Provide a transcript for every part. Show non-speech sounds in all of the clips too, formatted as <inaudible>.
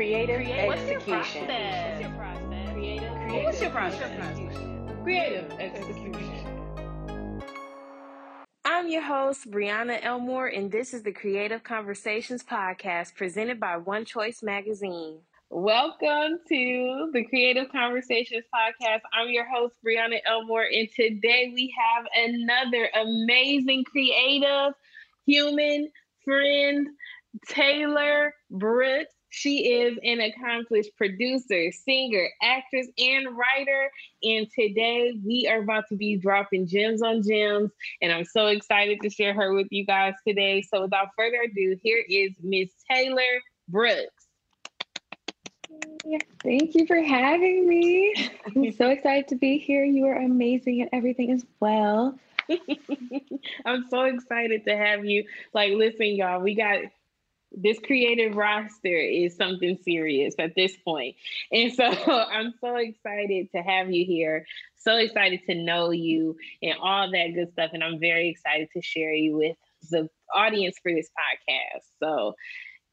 Creative, Creative execution. What's your process? Creative. Creative. What's your process? Creative execution. I'm your host, Brianna Elmore, and this is the Creative Conversations podcast presented by One Choice Magazine. Welcome to the Creative Conversations podcast. I'm your host, Brianna Elmore, and today we have another amazing creative human friend, Taylor Brooks. She is an accomplished producer, singer, actress, and writer. And today we are about to be dropping gems on gems. And I'm so excited to share her with you guys today. So without further ado, here is Miss Taylor Brooks. Thank you for having me. I'm so <laughs> excited to be here. You are amazing at everything as well. <laughs> I'm so excited to have you. Like, listen, y'all, we got this creative roster is something serious at this point. And so <laughs> I'm so excited to have you here. So excited to know you and all that good stuff. And I'm very excited to share you with the audience for this podcast. So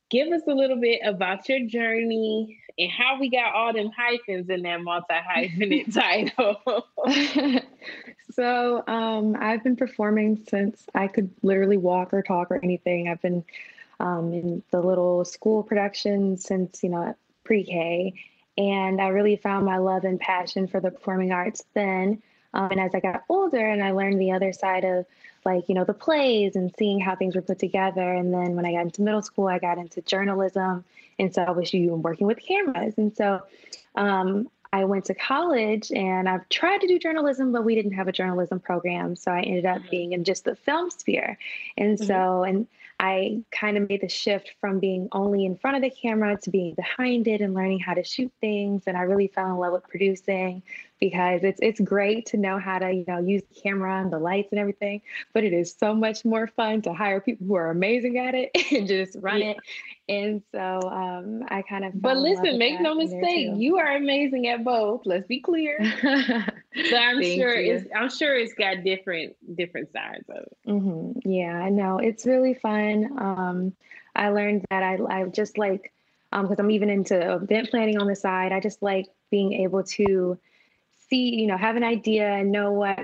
give us a little bit about your journey and how we got all them hyphens in that multi hyphenate <laughs> title. <laughs> so um, I've been performing since I could literally walk or talk or anything. I've been um, in the little school productions since you know pre-K, and I really found my love and passion for the performing arts then. Um, and as I got older and I learned the other side of like, you know, the plays and seeing how things were put together. And then when I got into middle school, I got into journalism. And so I was even working with cameras. And so um, I went to college and I've tried to do journalism, but we didn't have a journalism program. So I ended up mm-hmm. being in just the film sphere. And mm-hmm. so, and I kind of made the shift from being only in front of the camera to being behind it and learning how to shoot things. And I really fell in love with producing because it's it's great to know how to you know use the camera and the lights and everything, but it is so much more fun to hire people who are amazing at it <laughs> and just run yeah. it. And so um, I kind of. But listen, make no mistake, you are amazing at both. Let's be clear. <laughs> so I'm sure you. it's I'm sure it's got different different sides of it. Mm-hmm. Yeah, I know it's really fun. Um, I learned that I I just like because um, I'm even into event planning on the side. I just like being able to see, you know, have an idea and know what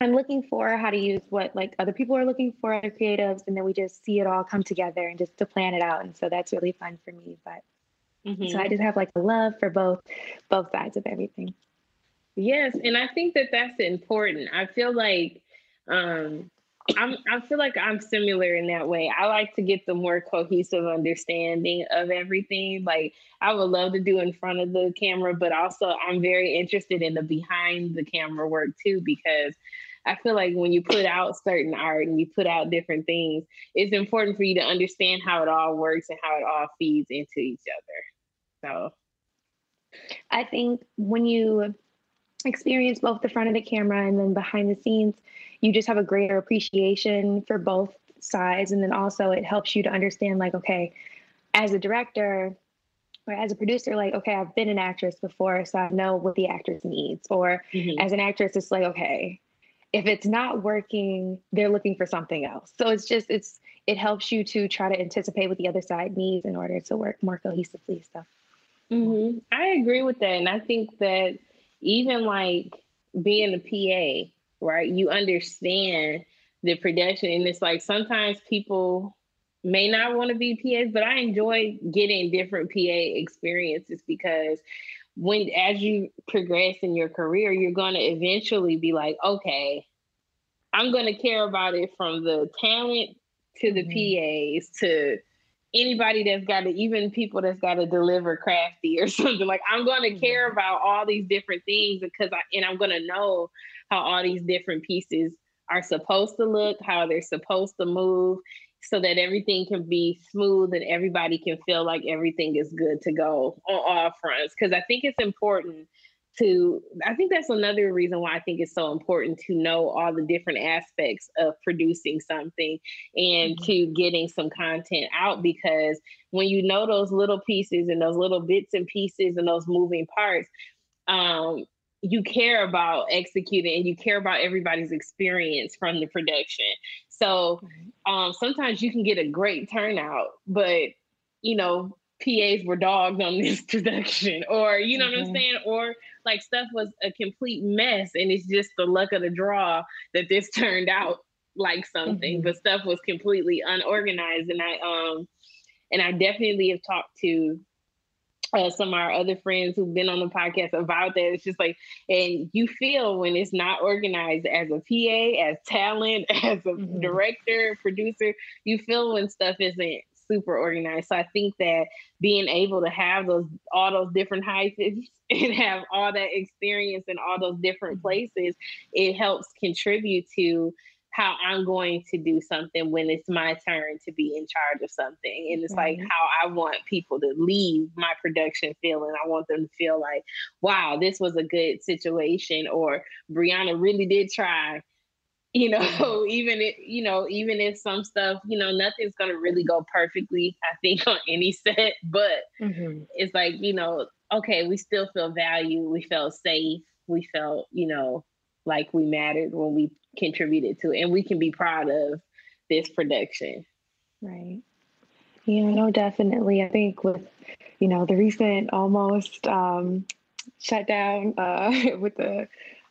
I'm looking for, how to use what like other people are looking for, other creatives, and then we just see it all come together and just to plan it out. And so that's really fun for me. But mm-hmm. so I just have like a love for both both sides of everything. Yes, and I think that that's important. I feel like um I'm I feel like I'm similar in that way. I like to get the more cohesive understanding of everything. Like I would love to do in front of the camera, but also I'm very interested in the behind the camera work too because I feel like when you put out certain art and you put out different things, it's important for you to understand how it all works and how it all feeds into each other. So I think when you experience both the front of the camera and then behind the scenes, you just have a greater appreciation for both sides. And then also it helps you to understand, like, okay, as a director or as a producer, like, okay, I've been an actress before, so I know what the actress needs. Or mm-hmm. as an actress, it's like, okay, if it's not working, they're looking for something else. So it's just, it's, it helps you to try to anticipate what the other side needs in order to work more cohesively. So, mm-hmm. I agree with that. And I think that even like being a PA, right? You understand the production, and it's like sometimes people may not want to be PAs, but I enjoy getting different PA experiences because when as you progress in your career, you're going to eventually be like, okay, I'm going to care about it from the talent to the mm-hmm. PAs to anybody that's got to even people that's got to deliver crafty or <laughs> something like i'm going to care mm-hmm. about all these different things because i and i'm going to know how all these different pieces are supposed to look how they're supposed to move so that everything can be smooth and everybody can feel like everything is good to go on all fronts because i think it's important to i think that's another reason why i think it's so important to know all the different aspects of producing something and mm-hmm. to getting some content out because when you know those little pieces and those little bits and pieces and those moving parts um, you care about executing and you care about everybody's experience from the production so mm-hmm. um, sometimes you can get a great turnout but you know PAs were dogged on this <laughs> production, or you know mm-hmm. what I'm mm-hmm. saying, or like stuff was a complete mess, and it's just the luck of the draw that this <laughs> turned out like something, mm-hmm. but stuff was completely unorganized, and I um, and I definitely have talked to uh, some of our other friends who've been on the podcast about that. It's just like, and you feel when it's not organized as a PA, as talent, <laughs> as a mm-hmm. director, producer, you feel when stuff isn't super organized. So I think that being able to have those all those different heights <laughs> and have all that experience in all those different mm-hmm. places, it helps contribute to how I'm going to do something when it's my turn to be in charge of something. And it's mm-hmm. like how I want people to leave my production feeling. I want them to feel like, wow, this was a good situation, or Brianna really did try. You know, <laughs> even if you know, even if some stuff, you know, nothing's gonna really go perfectly, I think, <laughs> on any set, but mm-hmm. it's like, you know, okay, we still feel value, we felt safe, we felt, you know, like we mattered when we contributed to it and we can be proud of this production. Right. Yeah no definitely. I think with you know the recent almost um shutdown uh <laughs> with the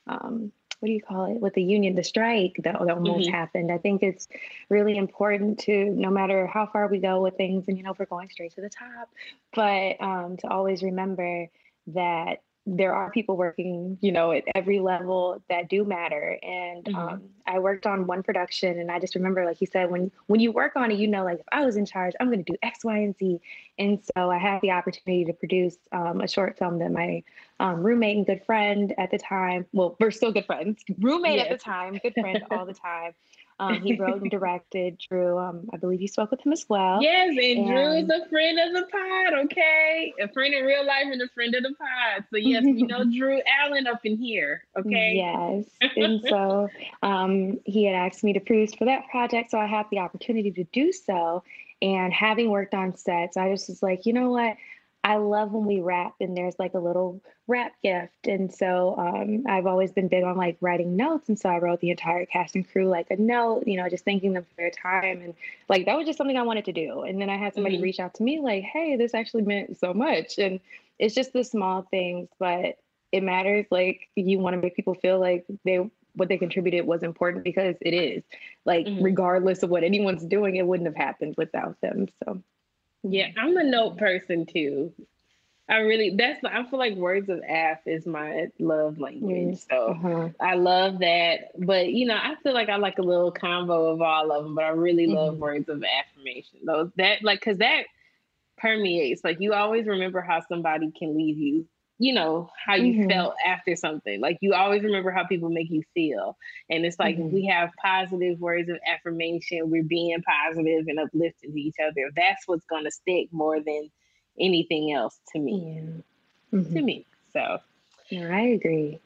um what do you call it with the union the strike that, that almost mm-hmm. happened i think it's really important to no matter how far we go with things and you know if we're going straight to the top but um, to always remember that there are people working, you know, at every level that do matter. And mm-hmm. um, I worked on one production, and I just remember, like you said, when when you work on it, you know, like if I was in charge, I'm going to do X, Y, and Z. And so I had the opportunity to produce um, a short film that my um, roommate and good friend at the time, well, we're still good friends, roommate yes. at the time, good <laughs> friend all the time. Um, he wrote and directed. Drew, um, I believe you spoke with him as well. Yes, and, and Drew is a friend of the pod. Okay, a friend in real life and a friend of the pod. So yes, we know <laughs> Drew Allen up in here. Okay. Yes, <laughs> and so um, he had asked me to produce for that project, so I had the opportunity to do so. And having worked on sets, I just was like, you know what? I love when we wrap and there's like a little wrap gift. And so um, I've always been big on like writing notes. And so I wrote the entire cast and crew like a note, you know, just thanking them for their time. And like that was just something I wanted to do. And then I had somebody mm-hmm. reach out to me like, hey, this actually meant so much. And it's just the small things, but it matters. Like you want to make people feel like they what they contributed was important because it is. Like mm-hmm. regardless of what anyone's doing, it wouldn't have happened without them. So yeah, I'm a note person too. I really that's I feel like words of aff is my love language. So uh-huh. I love that. But you know, I feel like I like a little combo of all of them, but I really mm-hmm. love words of affirmation. Those that like cause that permeates. Like you always remember how somebody can leave you you know how you mm-hmm. felt after something. Like you always remember how people make you feel. And it's like mm-hmm. we have positive words of affirmation we're being positive and uplifting to each other. That's what's going to stick more than anything else to me. Yeah. mm-hmm. to me. So yeah, i agree.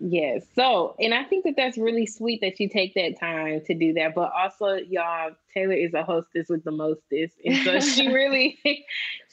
Yes. So and i think that that's really sweet that you take that time to do that. But also y'all taylor is a hostess with the mostest. And so she <laughs> really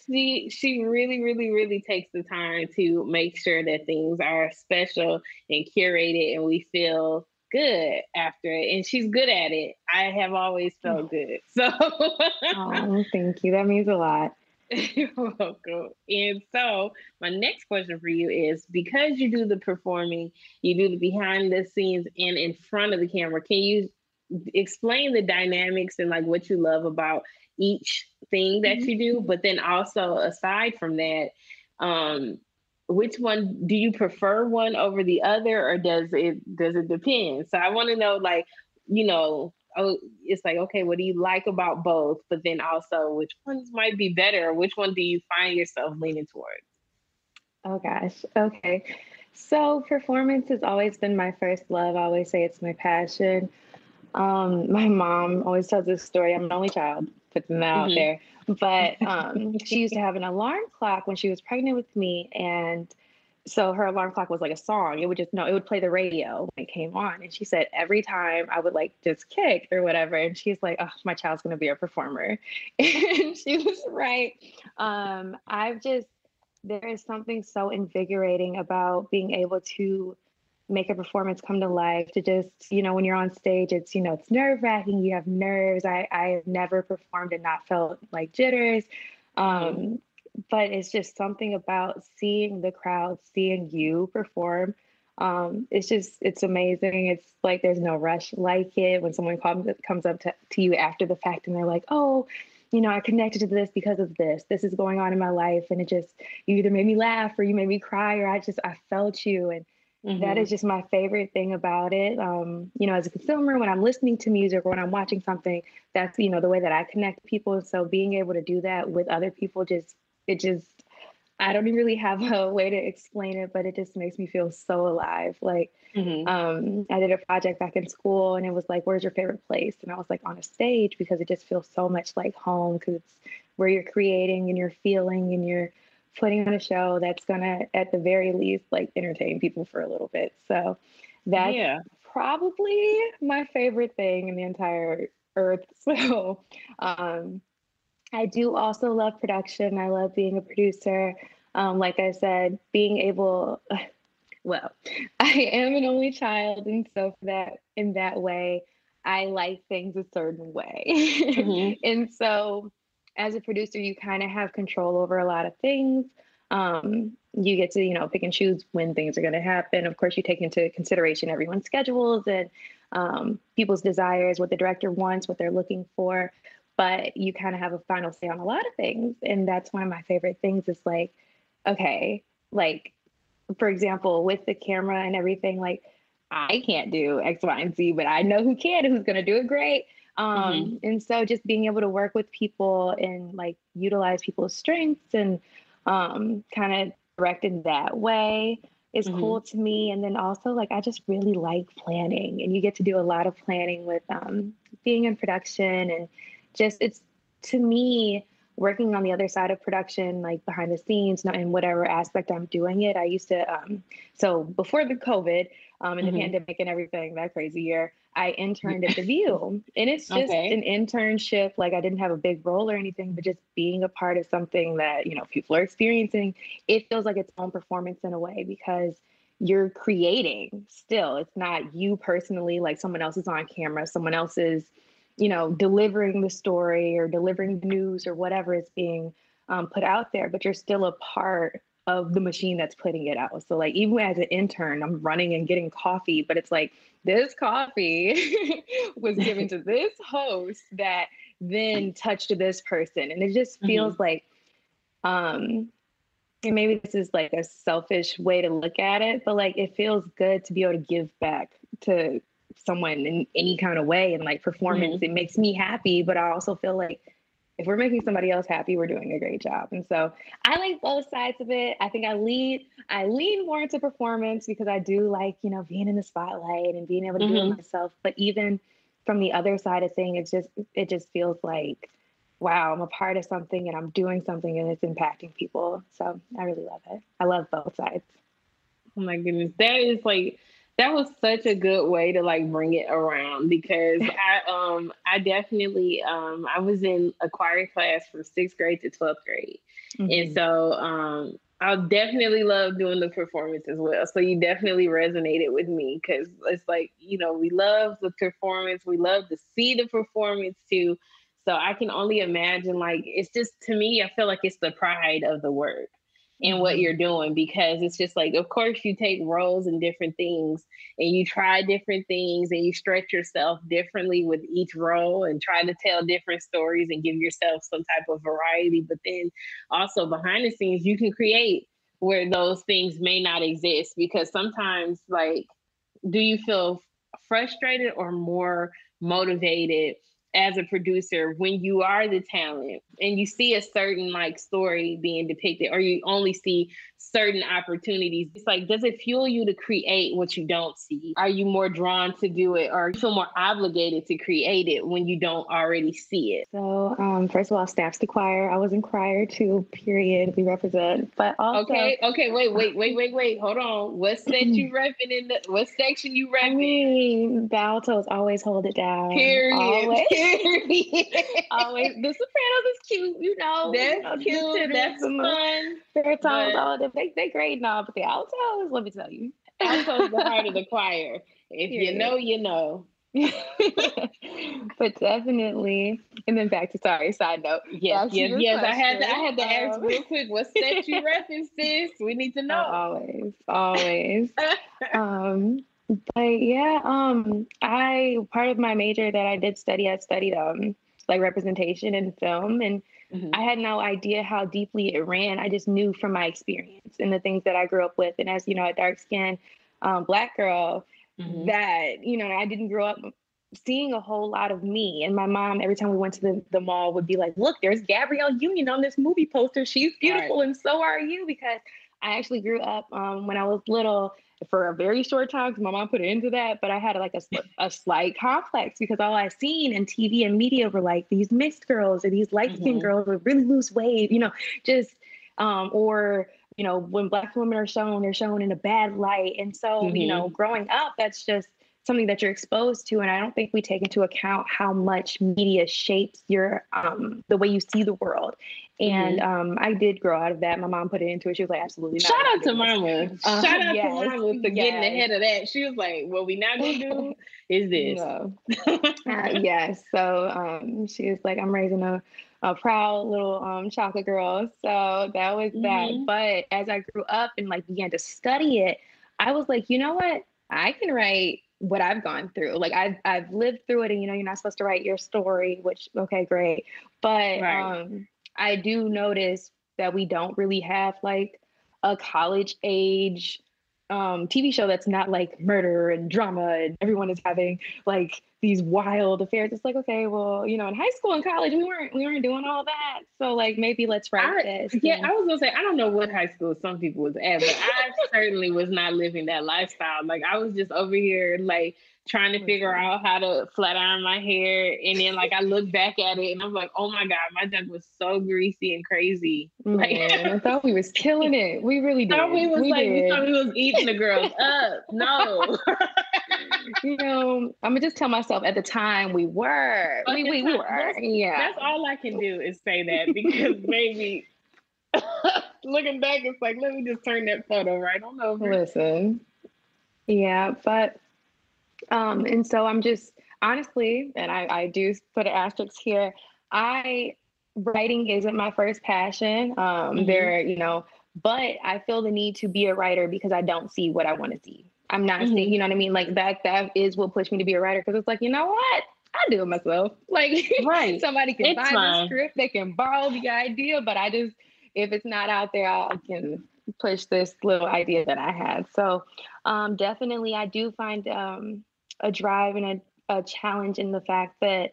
she she really really really takes the time to make sure that things are special and curated and we feel good after it. And she's good at it. I have always oh. felt good. <laughs> So oh, thank you. That means a lot. <laughs> You're welcome. And so my next question for you is because you do the performing you do the behind the scenes and in front of the camera can you explain the dynamics and like what you love about each thing that you do, mm-hmm. but then also aside from that, um, which one do you prefer one over the other, or does it does it depend? So I want to know, like, you know, oh, it's like, okay, what do you like about both? But then also, which ones might be better? Which one do you find yourself leaning towards? Oh gosh, okay. So performance has always been my first love. I always say it's my passion. Um, my mom always tells this story. I'm an only child, that mm-hmm. out there. But <laughs> um, she used to have an alarm clock when she was pregnant with me, and so her alarm clock was like a song. It would just no, it would play the radio when it came on. And she said every time I would like just kick or whatever, and she's like, "Oh, my child's gonna be a performer," <laughs> and she was right. Um, I've just there is something so invigorating about being able to make a performance come to life to just you know when you're on stage it's you know it's nerve wracking you have nerves i i have never performed and not felt like jitters um but it's just something about seeing the crowd, seeing you perform. Um, it's just it's amazing. It's like there's no rush like it when someone comes comes up to, to you after the fact and they're like, oh, you know, I connected to this because of this. This is going on in my life, and it just you either made me laugh or you made me cry or I just I felt you and Mm-hmm. That is just my favorite thing about it. Um, you know, as a consumer, when I'm listening to music or when I'm watching something, that's you know the way that I connect people. So being able to do that with other people, just it just I don't really have <laughs> a way to explain it, but it just makes me feel so alive. Like mm-hmm. um, I did a project back in school, and it was like, "Where's your favorite place?" And I was like, "On a stage," because it just feels so much like home because it's where you're creating and you're feeling and you're putting on a show that's gonna at the very least like entertain people for a little bit. So that's yeah. probably my favorite thing in the entire earth. <laughs> So um I do also love production. I love being a producer. Um, like I said, being able <laughs> well, <laughs> I am an only child, and so for that in that way, I like things a certain way. Mm-hmm. and so as a producer, you kind of have control over a lot of things. Um, you get to, you know, pick and choose when things are going to happen. Of course, you take into consideration everyone's schedules and um, people's desires, what the director wants, what they're looking for. But you kind of have a final say on a lot of things. And that's one of my favorite things is like, okay, like, for example, with the camera and everything, like, I can't do X, Y, and Z, but I know who can, and who's going to do it great. Mm-hmm. Um, mm-hmm. And so just being able to work with people and like utilize people's strengths and um, kind of direct in that way is mm-hmm. cool to me. And then also like I just really like planning and you get to do a lot of planning with um, being in production and just it's to me working on the other side of production, like behind the scenes, not in whatever aspect I'm doing it. I used to, um, so before the COVID um, and mm-hmm. the pandemic and everything, that crazy year, I interned at The View. And it's <laughs> just okay. an internship. Like I didn't have a big role or anything, but just being a part of something that, you know, people are experiencing, it feels like its own performance in a way because you're creating still. It's not you personally, like someone else is on camera, someone else is, you know, delivering the story or delivering the news or whatever is being um, put out there, but you're still a part of the machine that's putting it out. So like even as an intern, I'm running and getting coffee, but it's like this coffee <laughs> was given to <laughs> this host that then touched this person. And it just feels mm-hmm. like um and maybe this is like a selfish way to look at it, but like it feels good to be able to give back to someone in any kind of way and like performance. Mm-hmm. It makes me happy, but I also feel like if we're making somebody else happy, we're doing a great job. And so I like both sides of it. I think I lean I lean more into performance because I do like, you know, being in the spotlight and being able to mm-hmm. do it mm-hmm. myself. But even from the other side of things, it's just it just feels like, wow, I'm a part of something and I'm doing something and it's impacting people. So I really love it. I love both sides. Oh my goodness. That is like that was such a good way to like bring it around because <laughs> I um I definitely um I was in a choir class from sixth grade to twelfth grade, mm-hmm. and so um I definitely love doing the performance as well. So you definitely resonated with me because it's like you know we love the performance, we love to see the performance too. So I can only imagine like it's just to me I feel like it's the pride of the work in what you're doing because it's just like of course you take roles and different things and you try different things and you stretch yourself differently with each role and try to tell different stories and give yourself some type of variety. But then also behind the scenes you can create where those things may not exist because sometimes like do you feel frustrated or more motivated as a producer when you are the talent and you see a certain like story being depicted or you only see certain opportunities it's like does it fuel you to create what you don't see? Are you more drawn to do it or feel more obligated to create it when you don't already see it? So um, first of all staff's the choir. I was in choir too period. We represent but also okay okay wait wait wait wait wait. Hold on. What section you <laughs> repping in the what section you repping? I mean, always hold it down. Period. Always. period <laughs> always the sopranos is cute you know that's you know, cute that's fun baritones all the they they great now, but the altos, let me tell you, altos the heart of the <laughs> choir. If you know, you know. <laughs> but definitely, and then back to sorry. Side note. Yes, yes, yes. I had to. I had to ask um, real quick. What set you reference this? We need to know. Always, always. um, but yeah, um, I part of my major that I did study, I studied um like representation in film, and mm-hmm. I had no idea how deeply it ran. I just knew from my experience and the things that I grew up with, and as you know, a dark skinned um, black girl mm-hmm. that you know I didn't grow up seeing a whole lot of me. And my mom, every time we went to the, the mall, would be like, "Look, there's Gabrielle Union on this movie poster. She's beautiful, right. and so are you." Because I actually grew up um, when I was little for a very short time because my mom put it into that. But I had like a, a slight complex because all I seen in TV and media were like these mixed girls or these light skinned mm-hmm. girls with really loose weight, you know, just um, or you know, when black women are shown, they're shown in a bad light. And so, mm-hmm. you know, mm-hmm. growing up, that's just something that you're exposed to. And I don't think we take into account how much media shapes your um, the way you see the world. And mm-hmm. um, I did grow out of that. My mom put it into it. She was like, absolutely not. Shout out to mama. Uh, Shout out yes, to mama for yes. getting ahead of that. She was like, what we not gonna do <laughs> is this. No. <laughs> uh, yes. So um, she was like, I'm raising a a proud little um, chocolate girl. So that was mm-hmm. that. But as I grew up and like began to study it, I was like, you know what? I can write what I've gone through. Like I've I've lived through it, and you know, you're not supposed to write your story, which okay, great. But right. um, I do notice that we don't really have like a college age um, TV show that's not like murder and drama and everyone is having like these wild affairs. It's like, okay, well, you know, in high school and college, we weren't we weren't doing all that. So like maybe let's write I, this. Yeah, I was gonna say I don't know what high school some people was at, but I certainly was not living that lifestyle. Like I was just over here like trying to figure mm-hmm. out how to flat iron my hair. And then like I look back at it and I'm like, oh my God, my junk was so greasy and crazy. Mm, like I thought we was killing it. We really <laughs> did. we was we like did. we thought we was eating the girls up. No. <laughs> you know, I'm gonna just tell myself at the time we were. we, we, we were. That's, yeah. That's all I can do is say that because <laughs> maybe looking back, it's like, let me just turn that photo right on over. Listen. Yeah, but um, and so I'm just honestly, and I, I do put an asterisk here. I writing isn't my first passion. Um, mm-hmm. There, you know, but I feel the need to be a writer because I don't see what I want to see. I'm not mm-hmm. seeing, you know what I mean? Like that, that is what pushed me to be a writer because it's like, you know what? I do it myself. <laughs> Like, right. somebody can it's buy fine. the script, they can borrow the idea, but I just, if it's not out there, I can push this little idea that I had. So, um, definitely, I do find um, a drive and a, a challenge in the fact that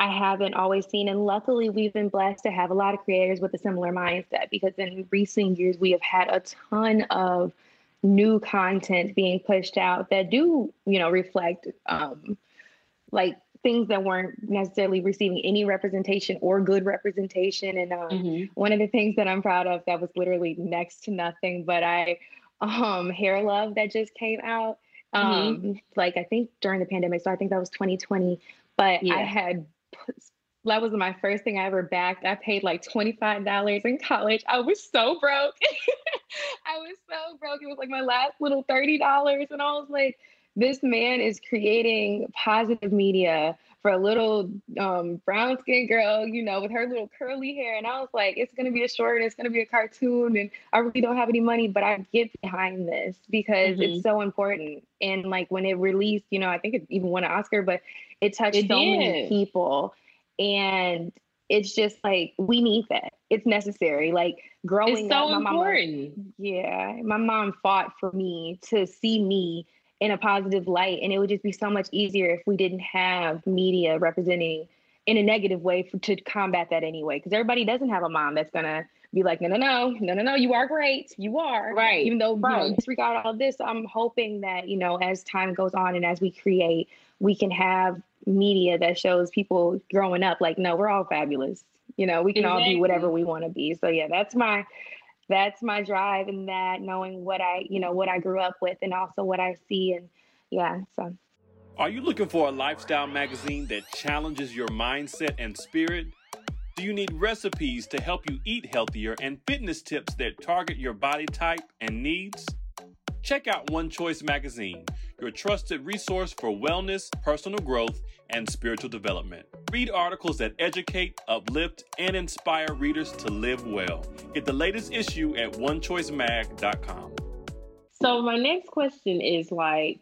I haven't always seen. And luckily, we've been blessed to have a lot of creators with a similar mindset because in recent years, we have had a ton of new content being pushed out that do, you know, reflect um, like things that weren't necessarily receiving any representation or good representation. And um, mm-hmm. one of the things that I'm proud of that was literally next to nothing, but I, um, Hair Love that just came out. Um mm-hmm. like i think during the pandemic so i think that was 2020 but yeah. i had that was my first thing i ever backed i paid like $25 in college i was so broke <laughs> i was so broke it was like my last little $30 and i was like this man is creating positive media for a little um, brown skinned girl, you know, with her little curly hair. And I was like, it's going to be a short it's going to be a cartoon. And I really don't have any money, but I get behind this because mm-hmm. it's so important. And like when it released, you know, I think it even won an Oscar, but it touched it so did. many people. And it's just like, we need that. It's necessary. Like growing it's so up, my important. mom, yeah, my mom fought for me to see me in a positive light. And it would just be so much easier if we didn't have media representing in a negative way for, to combat that anyway. Because everybody doesn't have a mom that's going to be like, no, no, no, no, no, no, you are great. You are. Right. Even though, right. you know, disregard all this, I'm hoping that, you know, as time goes on and as we create, we can have media that shows people growing up like, no, we're all fabulous. You know, we can exactly. all be whatever we want to be. So yeah, that's my that's my drive and that knowing what I, you know, what I grew up with and also what I see and yeah, so Are you looking for a lifestyle magazine that challenges your mindset and spirit? Do you need recipes to help you eat healthier and fitness tips that target your body type and needs? Check out One Choice Magazine, your trusted resource for wellness, personal growth, and spiritual development. Read articles that educate, uplift, and inspire readers to live well. Get the latest issue at onechoicemag.com. So my next question is like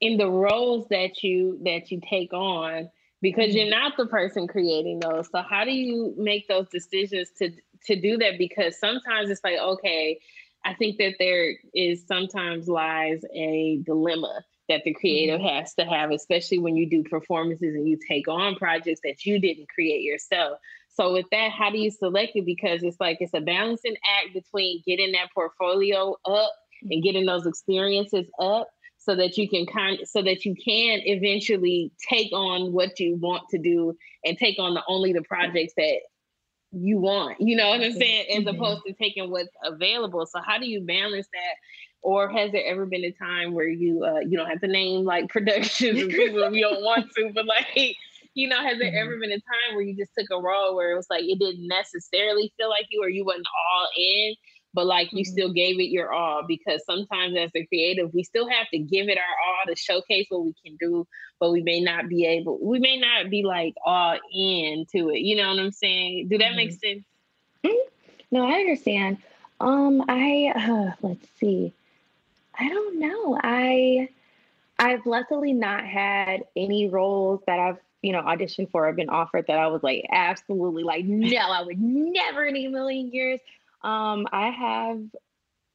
in the roles that you that you take on because you're not the person creating those. So how do you make those decisions to to do that because sometimes it's like okay, I think that there is sometimes lies a dilemma that the creative mm-hmm. has to have, especially when you do performances and you take on projects that you didn't create yourself. So with that, how do you select it? Because it's like it's a balancing act between getting that portfolio up and getting those experiences up so that you can kind so that you can eventually take on what you want to do and take on the only the projects that you want. You know what I'm saying? As mm-hmm. opposed to taking what's available. So how do you balance that? Or has there ever been a time where you uh, you don't have to name like <laughs> productions and people you don't want to, but like you know, has there mm-hmm. ever been a time where you just took a role where it was like it didn't necessarily feel like you or you wasn't all in, but like you mm-hmm. still gave it your all because sometimes as a creative we still have to give it our all to showcase what we can do but we may not be able we may not be like all in to it you know what i'm saying do that mm-hmm. make sense mm-hmm. no i understand um i uh, let's see i don't know i i've luckily not had any roles that i've you know auditioned for or been offered that i was like absolutely like no i would never in a million years um, I have,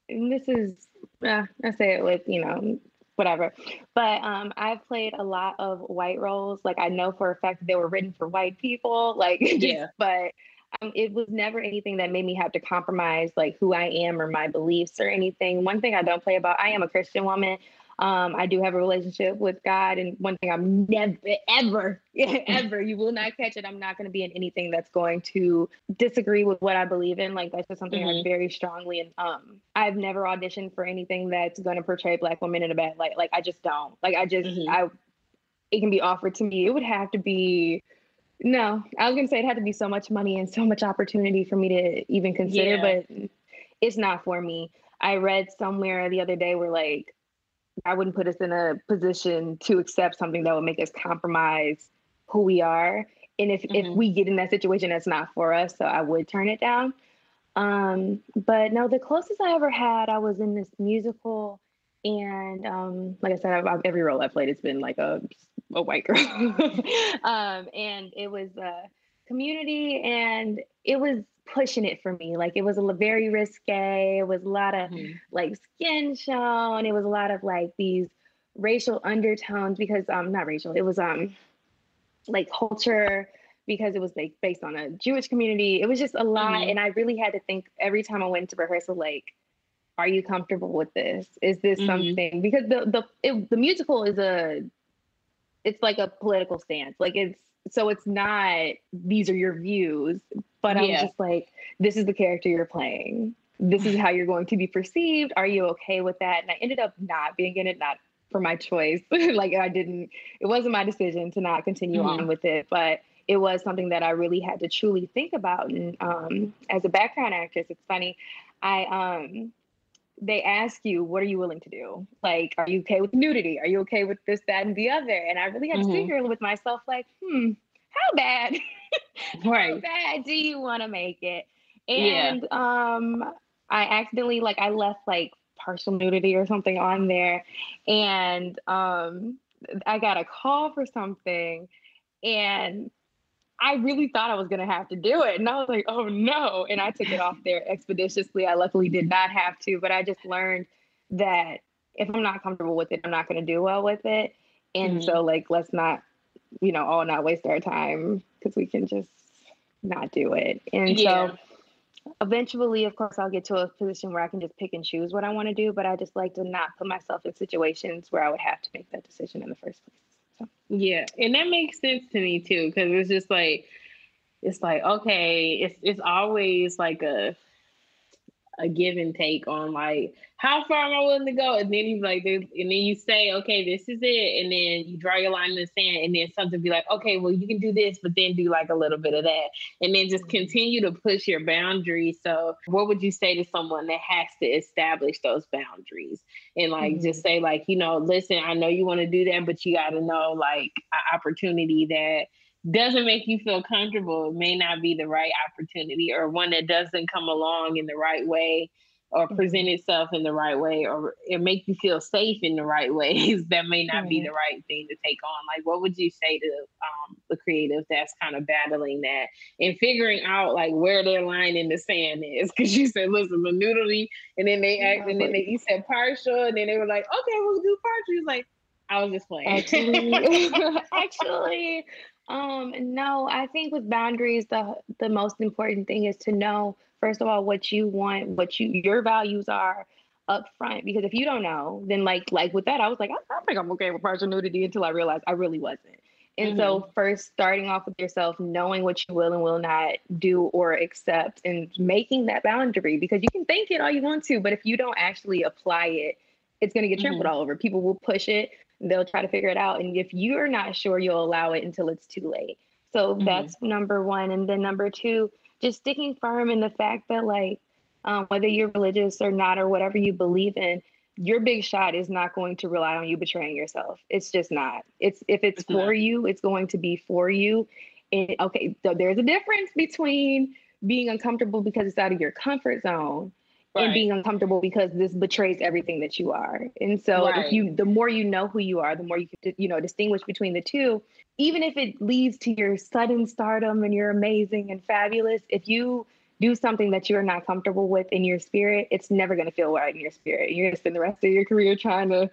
and this is, uh, I say it with, you know, whatever, but um, I've played a lot of white roles. Like I know for a fact that they were written for white people. <laughs> Like, yeah, but um, it was never anything that made me have to compromise like who I am or my beliefs or anything. One thing I don't play about, I am a Christian woman. Um, I do have a relationship with God, and one thing I'm never, ever, <laughs> ever, you will not catch it. I'm not going to be in anything that's going to disagree with what I believe in. Like that's just something mm-hmm. I very strongly and um, I've never auditioned for anything that's going to portray Black women in a bad light. Like I just don't. Like I just, mm-hmm. I, it can be offered to me. It would have to be. No, I was gonna say it had to be so much money and so much opportunity for me to even consider, yeah. but it's not for me. I read somewhere the other day where like I wouldn't put us in a position to accept something that would make us compromise who we are. And if, mm-hmm. if we get in that situation, that's not for us. So I would turn it down. Um, but no, the closest I ever had, I was in this musical. And um, like I said, I've, I've, every role I played has been like a, a white girl. <laughs> um, and it was a community and it was pushing it for me. Like it was a very risque. It was a lot of mm-hmm. like skin shown. It was a lot of like these racial undertones because um not racial. It was um like culture because it was like based on a Jewish community. It was just a lot, mm-hmm. and I really had to think every time I went to rehearsal like. Are you comfortable with this? Is this mm-hmm. something? Because the the it, the musical is a, it's like a political stance. Like it's so it's not these are your views, but yeah. I was just like, this is the character you're playing. This is how you're going to be perceived. Are you okay with that? And I ended up not being in it, not for my choice. <laughs> like I didn't, it wasn't my decision to not continue mm-hmm. on with it, but it was something that I really had to truly think about. And um, as a background actress, it's funny. I um, they ask you, what are you willing to do? Like, are you okay with nudity? Are you okay with this, that, and the other? And I really had mm-hmm. to figure with myself, like, hmm, how bad? <laughs> right. how bad do you want to make it? And yeah. um, I accidentally like I left like partial nudity or something on there, and um, I got a call for something, and I really thought I was gonna have to do it. And I was like, oh no. And I took it off there expeditiously. I luckily did not have to, but I just learned that if I'm not comfortable with it, I'm not gonna do well with it. And mm-hmm. so like let's not, you know, all not waste our time because we can just not do it. And yeah. so eventually of course I'll get to a position where I can just pick and choose what I want to do, but I just like to not put myself in situations where I would have to make that decision in the first place. Yeah, and that makes sense to me too, because it's just like it's like okay, it's it's always like a a give and take on like how far am I willing to go? And then he's like, and then you say, okay, this is it, and then you draw your line in the sand, and then something be like, okay, well you can do this, but then do like a little bit of that, and then just continue to push your boundaries. So, what would you say to someone that has to establish those boundaries and like mm-hmm. just say like, you know, listen, I know you want to do that, but you got to know like an opportunity that doesn't make you feel comfortable it may not be the right opportunity or one that doesn't come along in the right way or mm-hmm. present itself in the right way or it make you feel safe in the right <laughs> ways that may not be the right. thing to take on. Like what would you say to um, the creative that's kind of battling that and figuring out like where their line in the sand is? <laughs> Because you said listen the noodly and then they act and then they, you said partial and then they were like okay we'll do partial. He's like I was just playing. Actually, <laughs> actually, um, no, I think with boundaries, the the most important thing is to know first of all what you want, what you your values are up front. Because if you don't know, then like like with that, I was like, I, I think I'm okay with partial nudity until I realized I really wasn't. And mm-hmm. so first starting off with yourself, knowing what you will and will not do or accept and making that boundary because you can think it all you want to, but if you don't actually apply it, it's going to get trampled mm-hmm. all over. People will push it they'll try to figure it out. And if you're not sure, you'll allow it until it's too late. So mm-hmm. that's number one. And then number two, just sticking firm in the fact that, like, um, whether you're religious or not, or whatever you believe in, your big shot is not going to rely on you betraying yourself. It's just not. It's if it's, for you, it's going to be for you. And okay, so there's a difference between being uncomfortable because it's out of your comfort zone right. and being uncomfortable because this betrays everything that you are. And so right. if you the more you know who you are, the more you can you know distinguish between the two, even if it leads to your sudden stardom and you're amazing and fabulous, if you do something that you're not comfortable with in your spirit, it's never going to feel right in your spirit. You're going to spend the rest of your career trying to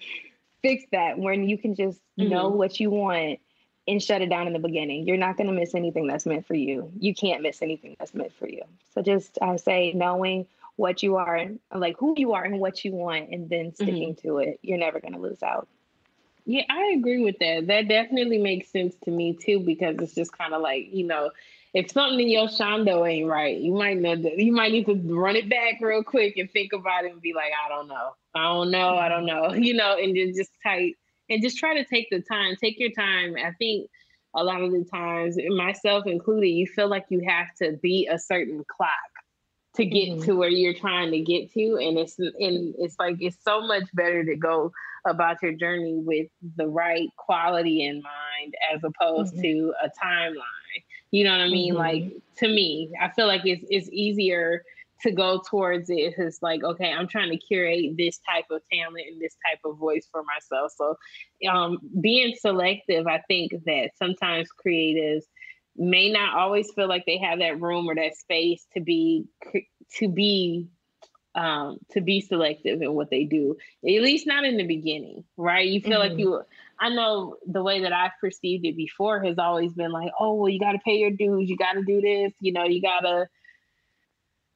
fix that when you can just mm-hmm. know what you want and shut it down in the beginning. You're not going to miss anything that's meant for you. You can't miss anything that's meant for you. So just I say knowing what you are and like who you are and what you want and then sticking mm-hmm. to it you're never going to lose out. Yeah i agree with that. That definitely makes sense to me too because it's just kind of like you know if something in your shondo ain't right you might know that you might need to run it back real quick and think about it and be like i don't know. I don't know. I don't know. <laughs> You know and then just tight and just try to take the time take your time. I think a lot of the times myself included you feel like you have to beat a certain clock to get mm-hmm. to where you're trying to get to and it's and it's like it's so much better to go about your journey with the right quality in mind as opposed mm-hmm. to a timeline you know what i mean mm-hmm. like to me i feel like it's it's easier to go towards it it's like okay i'm trying to curate this type of talent and this type of voice for myself so um being selective i think that sometimes creatives may not always feel like they have that room or that space to be to be um, to be selective in what they do. At least not in the beginning, right? You feel mm-hmm. like you. I know the way that I've perceived it before has always been like, oh well, you got to pay your dues, you got to do this, you know, you got to.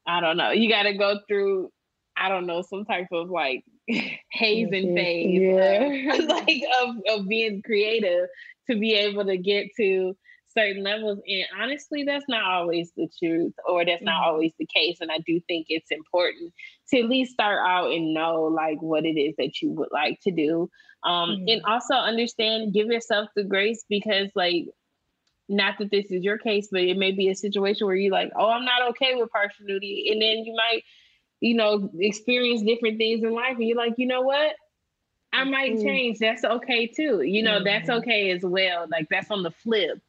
I don't know. You got to go through. I don't know some type of like <laughs> haze and phase, yeah. <laughs> like of of being creative to be able to get to certain levels. And honestly, that's not always the truth or that's not mm-hmm. always the case. And I do think it's important to at least start out and know like what it is that you would like to do. Um, mm-hmm. And also understand, give yourself the grace because, like, not that this is your case, but it may be a situation where you're like, oh, I'm not okay with partial nudity. And then you might, you know, experience different things in life. And you're like, you know what? I might mm-hmm. change. That's okay too. You know, mm-hmm. that's okay as well. Like that's on the flip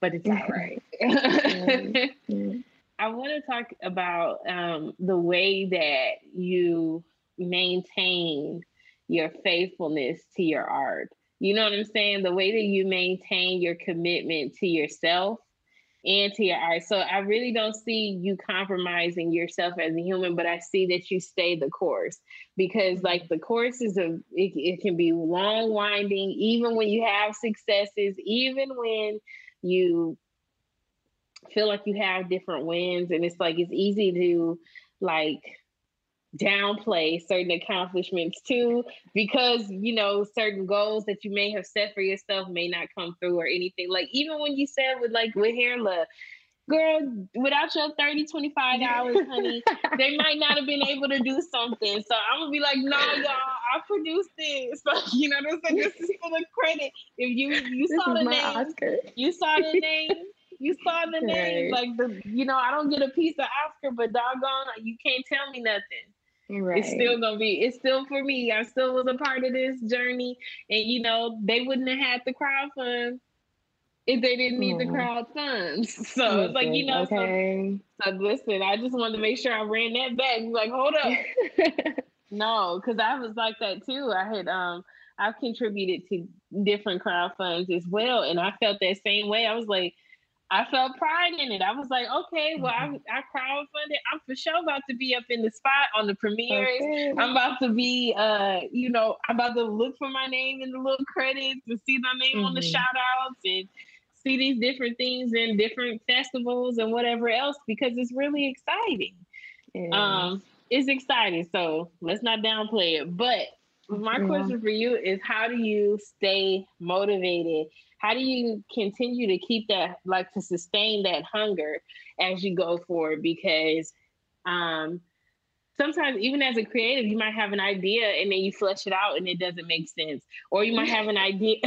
but it's all right. <laughs> mm-hmm. I want to talk about um, the way that you maintain your faithfulness to your art. You know what I'm saying? The way that you maintain your commitment to yourself and to your art. So I really don't see you compromising yourself as a human, but I see that you stay the course because like the course is a it, it can be long winding, even when you have successes, even when you feel like you have different wins and it's like it's easy to like downplay certain accomplishments too because you know certain goals that you may have set for yourself may not come through or anything like even when you said with like with hair love girl, without your 30, 25 hours, honey, they might not have been able to do something. So I'm gonna be like, no, y'all, I produced this. So <laughs> you know what I'm saying? This is for the credit. If you you saw the name, Oscar. you saw the <laughs> name. You saw the name, right. like the you know, I don't get a piece of Oscar, but doggone, you can't tell me nothing. Right. It's still gonna be. It's still for me. I still was a part of this journey, and you know, they wouldn't have had the crowdfund if they didn't need the crowd funds. <laughs> So it's like, you know, okay. so, so listen, I just wanted to make sure I ran that back. Like, hold up. No, because I was like that too. I had um I've contributed to different crowd funds as well. And I felt that same way. I was like, I felt pride in it. I was like, okay, well, mm-hmm. I, I crowdfunded. I'm for sure about to be up in the spot on the premieres. Okay. I'm about to be, uh, you know, I'm about to look for my name in the little credits and see my name mm-hmm. on the mm-hmm. shout outs and see these different things in different festivals and whatever else because it's really exciting. Um, it's exciting. So let's not downplay it. But my yeah. question for you is how do you stay motivated? How do you continue to keep that like to sustain that hunger as you go forward? Because um sometimes even as a creative, you might have an idea and then you flesh it out and it doesn't make sense. Or you might have an idea <laughs>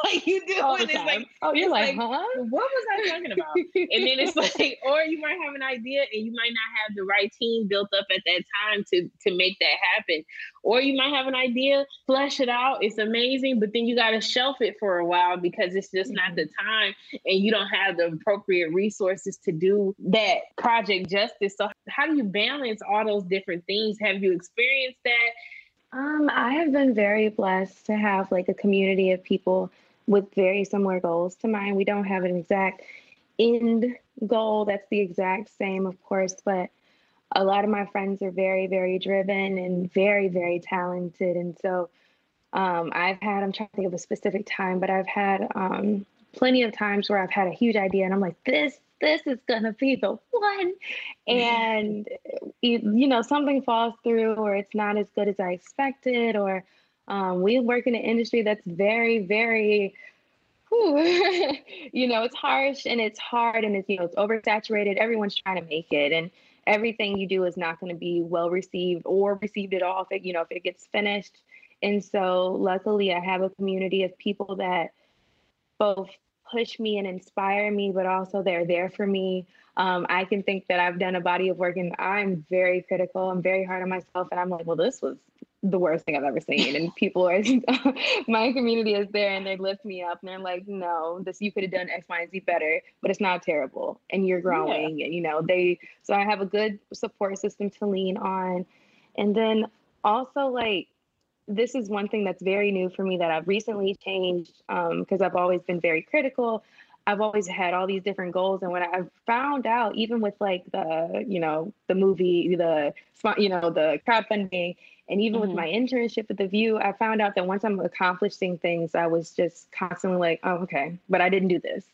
<laughs> like you do All and it's like oh you're like, like, huh? What was I talking about? and then it's <laughs> like, or you might have an idea and you might not have the right team built up at that time to to make that happen. Or you might have an idea, flesh it out, it's amazing, but then you gotta shelf it for a while because it's just mm-hmm. not the time and you don't have the appropriate resources to do that project justice. So how do you balance all those different things? Have you experienced that? Um, I have been very blessed to have like a community of people with very similar goals to mine. We don't have an exact end goal that's the exact same, of course, but a lot of my friends are very, very driven and very, very talented. And so um, I've had, I'm trying to think of a specific time, but I've had um, plenty of times where I've had a huge idea and I'm like, this, this is going to be the one. <laughs> And, you, you know, something falls through or it's not as good as I expected or um, we work in an industry that's very, very, <laughs> you know, it's harsh and it's hard and it's, you know, it's oversaturated. Everyone's trying to make it. And everything you do is not going to be well received or received at all if it, you know, if it gets finished. And so luckily I have a community of people that both push me and inspire me, but also they're there for me. Um, I can think that I've done a body of work and I'm very critical. I'm very hard on myself. And I'm like, well, this was the worst thing I've ever seen. And people are, <laughs> my community is there and they lift me up and they're like, no, this, you could have done X, Y, and Z better, but it's not terrible. And you're growing. Yeah. And, you know, they, so I have a good support system to lean on. And then also, like, this is one thing that's very new for me that I've recently changed because um, I've always been very critical. I've always had all these different goals, and when I found out, even with like the you know the movie, the you know the crowdfunding, and even mm-hmm. with my internship at the View, I found out that once I'm accomplishing things, I was just constantly like, oh okay, but I didn't do this.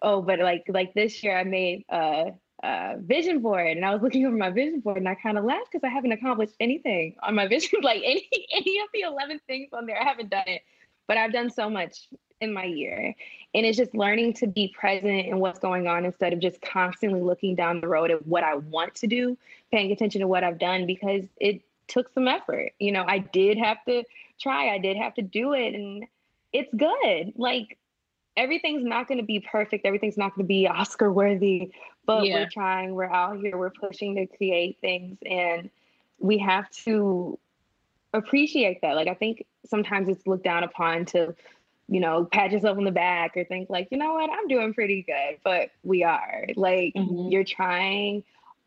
Oh, but like like this year, I made a, a vision board, and I was looking over my vision board, and I kind of laughed because I haven't accomplished anything on my <laughs> vision, like any any of the eleven things on there, I haven't done it. But I've done so much in my year. And it's just learning to be present in what's going on instead of just constantly looking down the road at what I want to do, paying attention to what I've done because it took some effort. You know, I did have to try, I did have to do it. And it's good. Like everything's not going to be perfect, everything's not going to be <laughs> Oscar worthy, but yeah. we're trying, we're out here, we're pushing to create things. And we have to appreciate that. Like I think sometimes it's looked down upon to you know, pat yourself on the back or think like, you know what, I'm doing pretty good. But we are. Like mm-hmm. you're trying.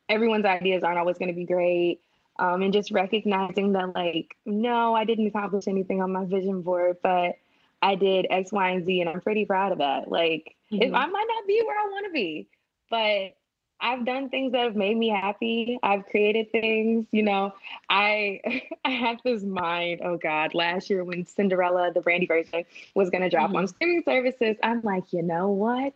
Everyone's ideas aren't always going to be great. Um, and just recognizing that, like, no, I didn't accomplish anything on my vision board, but I did X, Y, and Z, and I'm pretty proud of that. Like, mm-hmm. I might not be where I want to be, but I've done things that have made me happy. I've created things, you know. I <laughs> I have this mind, oh God, last year when Cinderella, the Brandy version, was gonna drop mm-hmm. on streaming services, I'm like, you know what?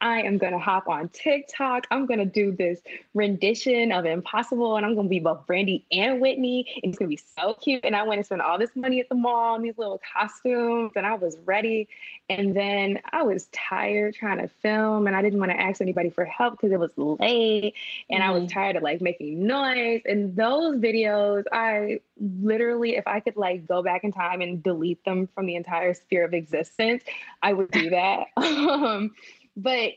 I am gonna hop on TikTok. I'm gonna do this rendition of Impossible, and I'm gonna be both Brandy and Whitney. And it's gonna be so cute. And I went and spent all this money at the mall on these little costumes, and I was ready. And then I was tired trying to film, and I didn't want to ask anybody for help because it was late, and mm-hmm. I was mm-hmm. tired of like making noise. And those videos, I literally, if I could like go back in time and delete them from the entire sphere of existence, I would do that. <laughs> um, but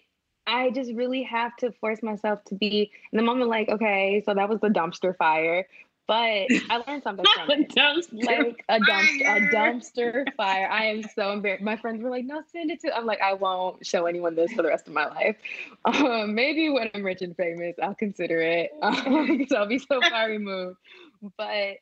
I just really have to force myself to be in the moment like, okay, so that was the dumpster fire. But <laughs> I learned something from it. dumpster like a <laughs> dumpster, a dumpster fire. I am so embarrassed. My friends were like, "No, send it to." I'm like, I won't show anyone this for the rest of my life. <laughs> Um, maybe when I'm rich and famous, I'll consider it because um, I'll be so far removed. But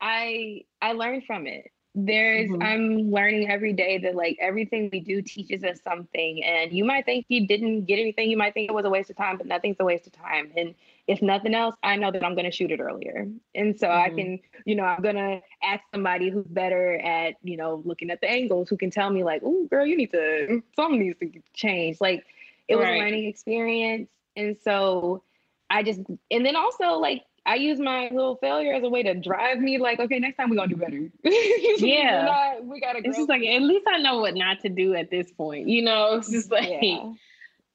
I I learned from it there's mm-hmm. i'm learning every day that like everything we do teaches us something and you might think you didn't get anything you might think it was a waste of time but nothing's a waste of time and if nothing else i know that i'm going to shoot it earlier and so mm-hmm. i can you know i'm going to ask somebody who's better at you know looking at the angles who can tell me like oh girl you need to something needs to change like it was right. a learning experience and so i just and then also like I use my little failure as a way to drive me like, okay, next time we're gonna do better. <laughs> yeah. Not, we gotta It's just like at least I know what not to do at this point. You know, it's just like yeah.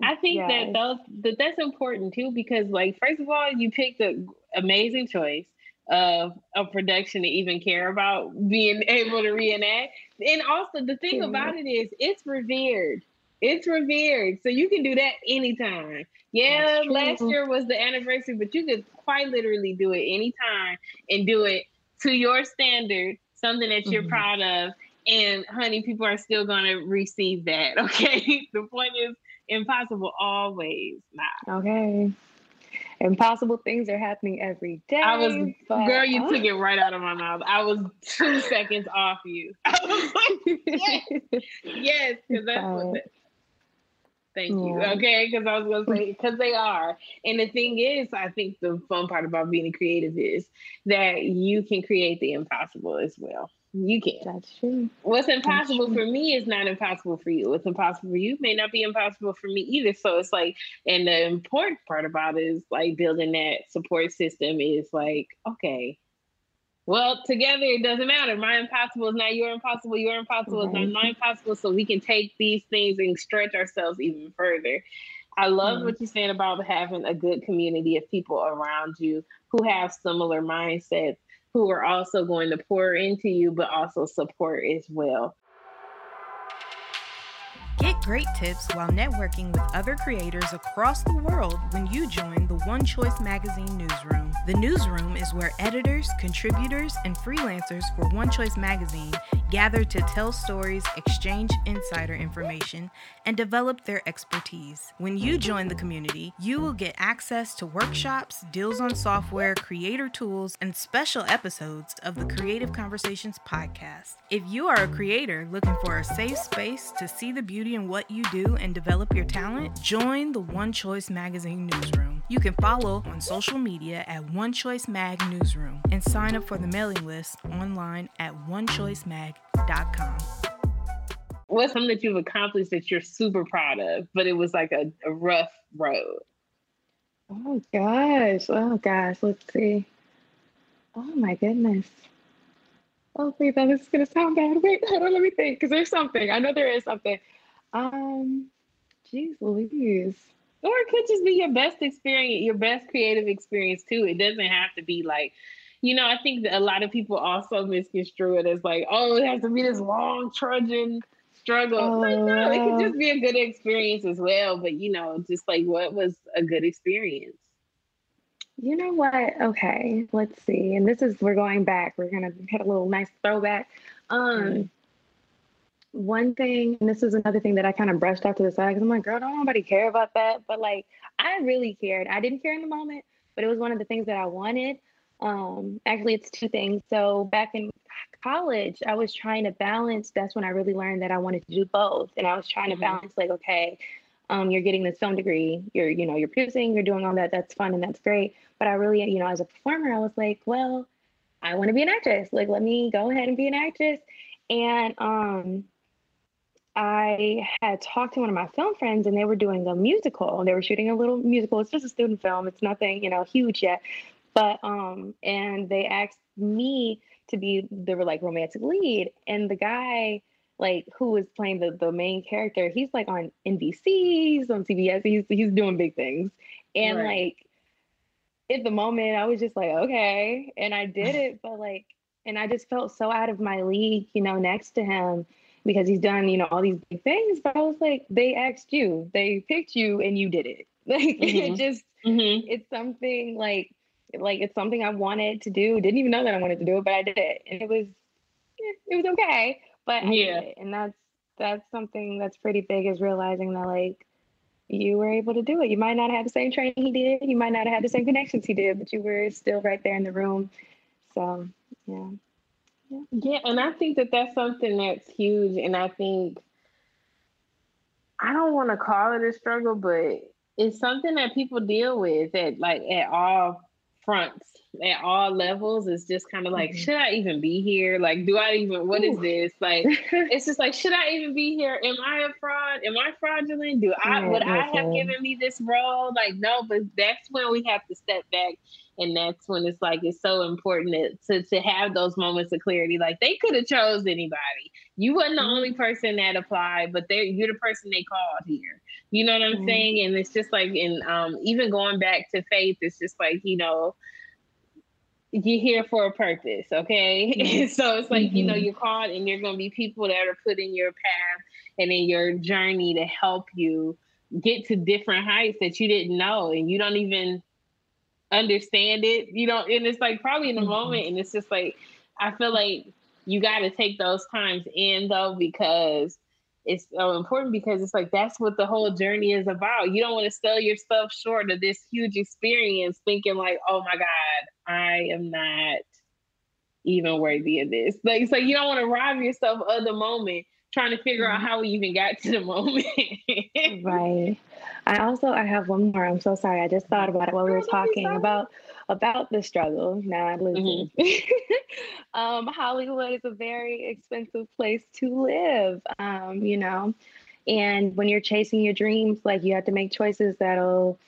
I think yes. that those that that's important too, because like first of all, you picked an amazing choice of a production to even care about being <laughs> able to reenact. And also the thing about it is it's revered. It's revered. So you can do that anytime. Yeah, last year was the anniversary, but you could quite literally do it anytime and do it to your standard, something that you're mm-hmm. proud of. And honey, people are still gonna receive that. <laughs> Okay. the point is impossible always. Nah. Okay. Impossible things are happening every day. I was but, girl, you took it right out of my mouth. I was two seconds off you. <laughs> I was like, <laughs> yes, yes, because that's what Thank you. Okay, because I was gonna say because they are, and the thing is, I think the fun part about being a creative is that you can create the impossible as well. You can. That's true. What's impossible true. for me is not impossible for you. What's impossible for you may not be impossible for me either. So it's like, and the important part about it is like building that support system is like, okay, well, together it doesn't matter. My impossible is not your impossible. Your impossible is not my impossible. So we can take these things and stretch ourselves even further. I love mm-hmm. what you're saying about having a good community of people around you who have similar mindsets, who are also going to pour into you, but also support as well. Get great tips while networking with other creators across the world when you join the One Choice Magazine newsroom. The newsroom is where editors, contributors, and freelancers for One Choice Magazine gather to tell stories, exchange insider information, and develop their expertise. When you join the community, you will get access to workshops, deals on software, creator tools, and special episodes of the Creative Conversations podcast. If you are a creator looking for a safe space to see the beauty in what you do and develop your talent, join the One Choice Magazine newsroom. You can follow on social media at One Choice Mag Newsroom and sign up for the mailing list online at onechoicemag.com. What's something that you've accomplished that you're super proud of, but it was like a, a rough road? Oh gosh. Oh gosh. Let's see. Oh my goodness. Oh wait, this is gonna sound bad. <laughs> Wait, hold on, let me think. Because there's something. I know there is something. Um, geez, Louise. Or it could just be your best experience, your best creative experience too. It doesn't have to be like, you know, I think that a lot of people also misconstrue it as like, oh, it has to be this long trudging struggle. Oh, like, no, it could just be a good experience as well. But you know, just like what was a good experience? You know what? Okay, let's see. And this is we're going back. We're gonna hit a little nice throwback. Um, mm-hmm one thing, and this is another thing that I kind of brushed off to the side because I'm like, girl, don't nobody care about that. But like, I really cared. I didn't care in the moment, but it was one of the things that I wanted. Um, actually, it's two things. So back in college, I was trying to balance. That's when I really learned that I wanted to do both, and I was trying to mm-hmm. balance like, okay, um, you're getting this film degree, you're, you know, you're producing, you're doing all that. That's fun and that's great. But I really, you know, as a performer, I was like, well, I want to be an actress. Like, let me go ahead and be an actress. And um, I had talked to one of my film friends and they were doing a musical. They were shooting a little musical. It's just a student film. It's nothing, you know, huge yet. But um, and they asked me to be the like romantic lead. And the guy like who was playing the, the main character, he's like on NBC, he's on CBS, he's he's doing big things. And right. like at the moment I was just like, okay. And I did <laughs> it, but like and I just felt so out of my league, you know, next to him because he's done, you know, all these big things. But I was like, they asked you, they picked you and you did it. <laughs> Like mm-hmm. it just mm-hmm. it's something like like it's something I wanted to do. Didn't even know that I wanted to do it, but I did it. And it was it was okay. But yeah, and that's that's something that's pretty big is realizing that like you were able to do it. You might not have the same training he did, you might not have had the same connections he did, but you were still right there in the room. So yeah. Yeah, and I think that that's something that's huge. And I think I don't want to call it a struggle, but it's something that people deal with at like at all fronts at all levels is just kind of like, mm-hmm. should I even be here? Like, do I even, What Ooh. is this? Like, <laughs> it's just like, should I even be here? Am I a fraud? Am I fraudulent? Do I, would I have given me this role? Like, no, but that's when we have to step back. And that's when it's like, it's so important to, to have those moments of clarity. Like, they could have chose anybody. You wasn't the only mm-hmm. person that applied, but they you're the person they called here. You know what I'm mm-hmm. saying? And it's just like, and um, even going back to faith, it's just like, you know, you're here for a purpose, okay? <laughs> Mm-hmm. so it's like, mm-hmm. you know, mm-hmm. you're called and you're going to be people that are put in your path and in your journey to help you get to different heights that you didn't know and you don't even understand it. You know, and it's like probably in the mm-hmm. moment and it's just like I feel like you got to take those times in though because it's so important because it's like that's what the whole journey is about. You don't want to sell yourself short of this huge experience thinking like, oh my God, I am not even worthy of this. Like so you don't want to rob yourself of the moment trying to figure out mm-hmm. how we even got to the moment. <laughs> right. I also I have one more. I'm so sorry. I just thought about it while we were talking about about the struggle. Now I listen. Mm-hmm. <laughs> um, Hollywood is a very expensive place to live. Um, you know, and when you're chasing your dreams, like you have to make choices that'll,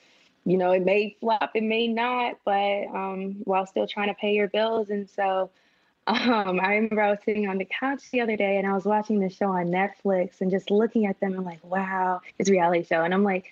you know, it may flop, it may not, but um, while still trying to pay your bills. And so <laughs> um, I remember I was sitting on the couch the other day and I was watching the show on Netflix and just looking at them and like, wow, it's a reality show. And I'm like,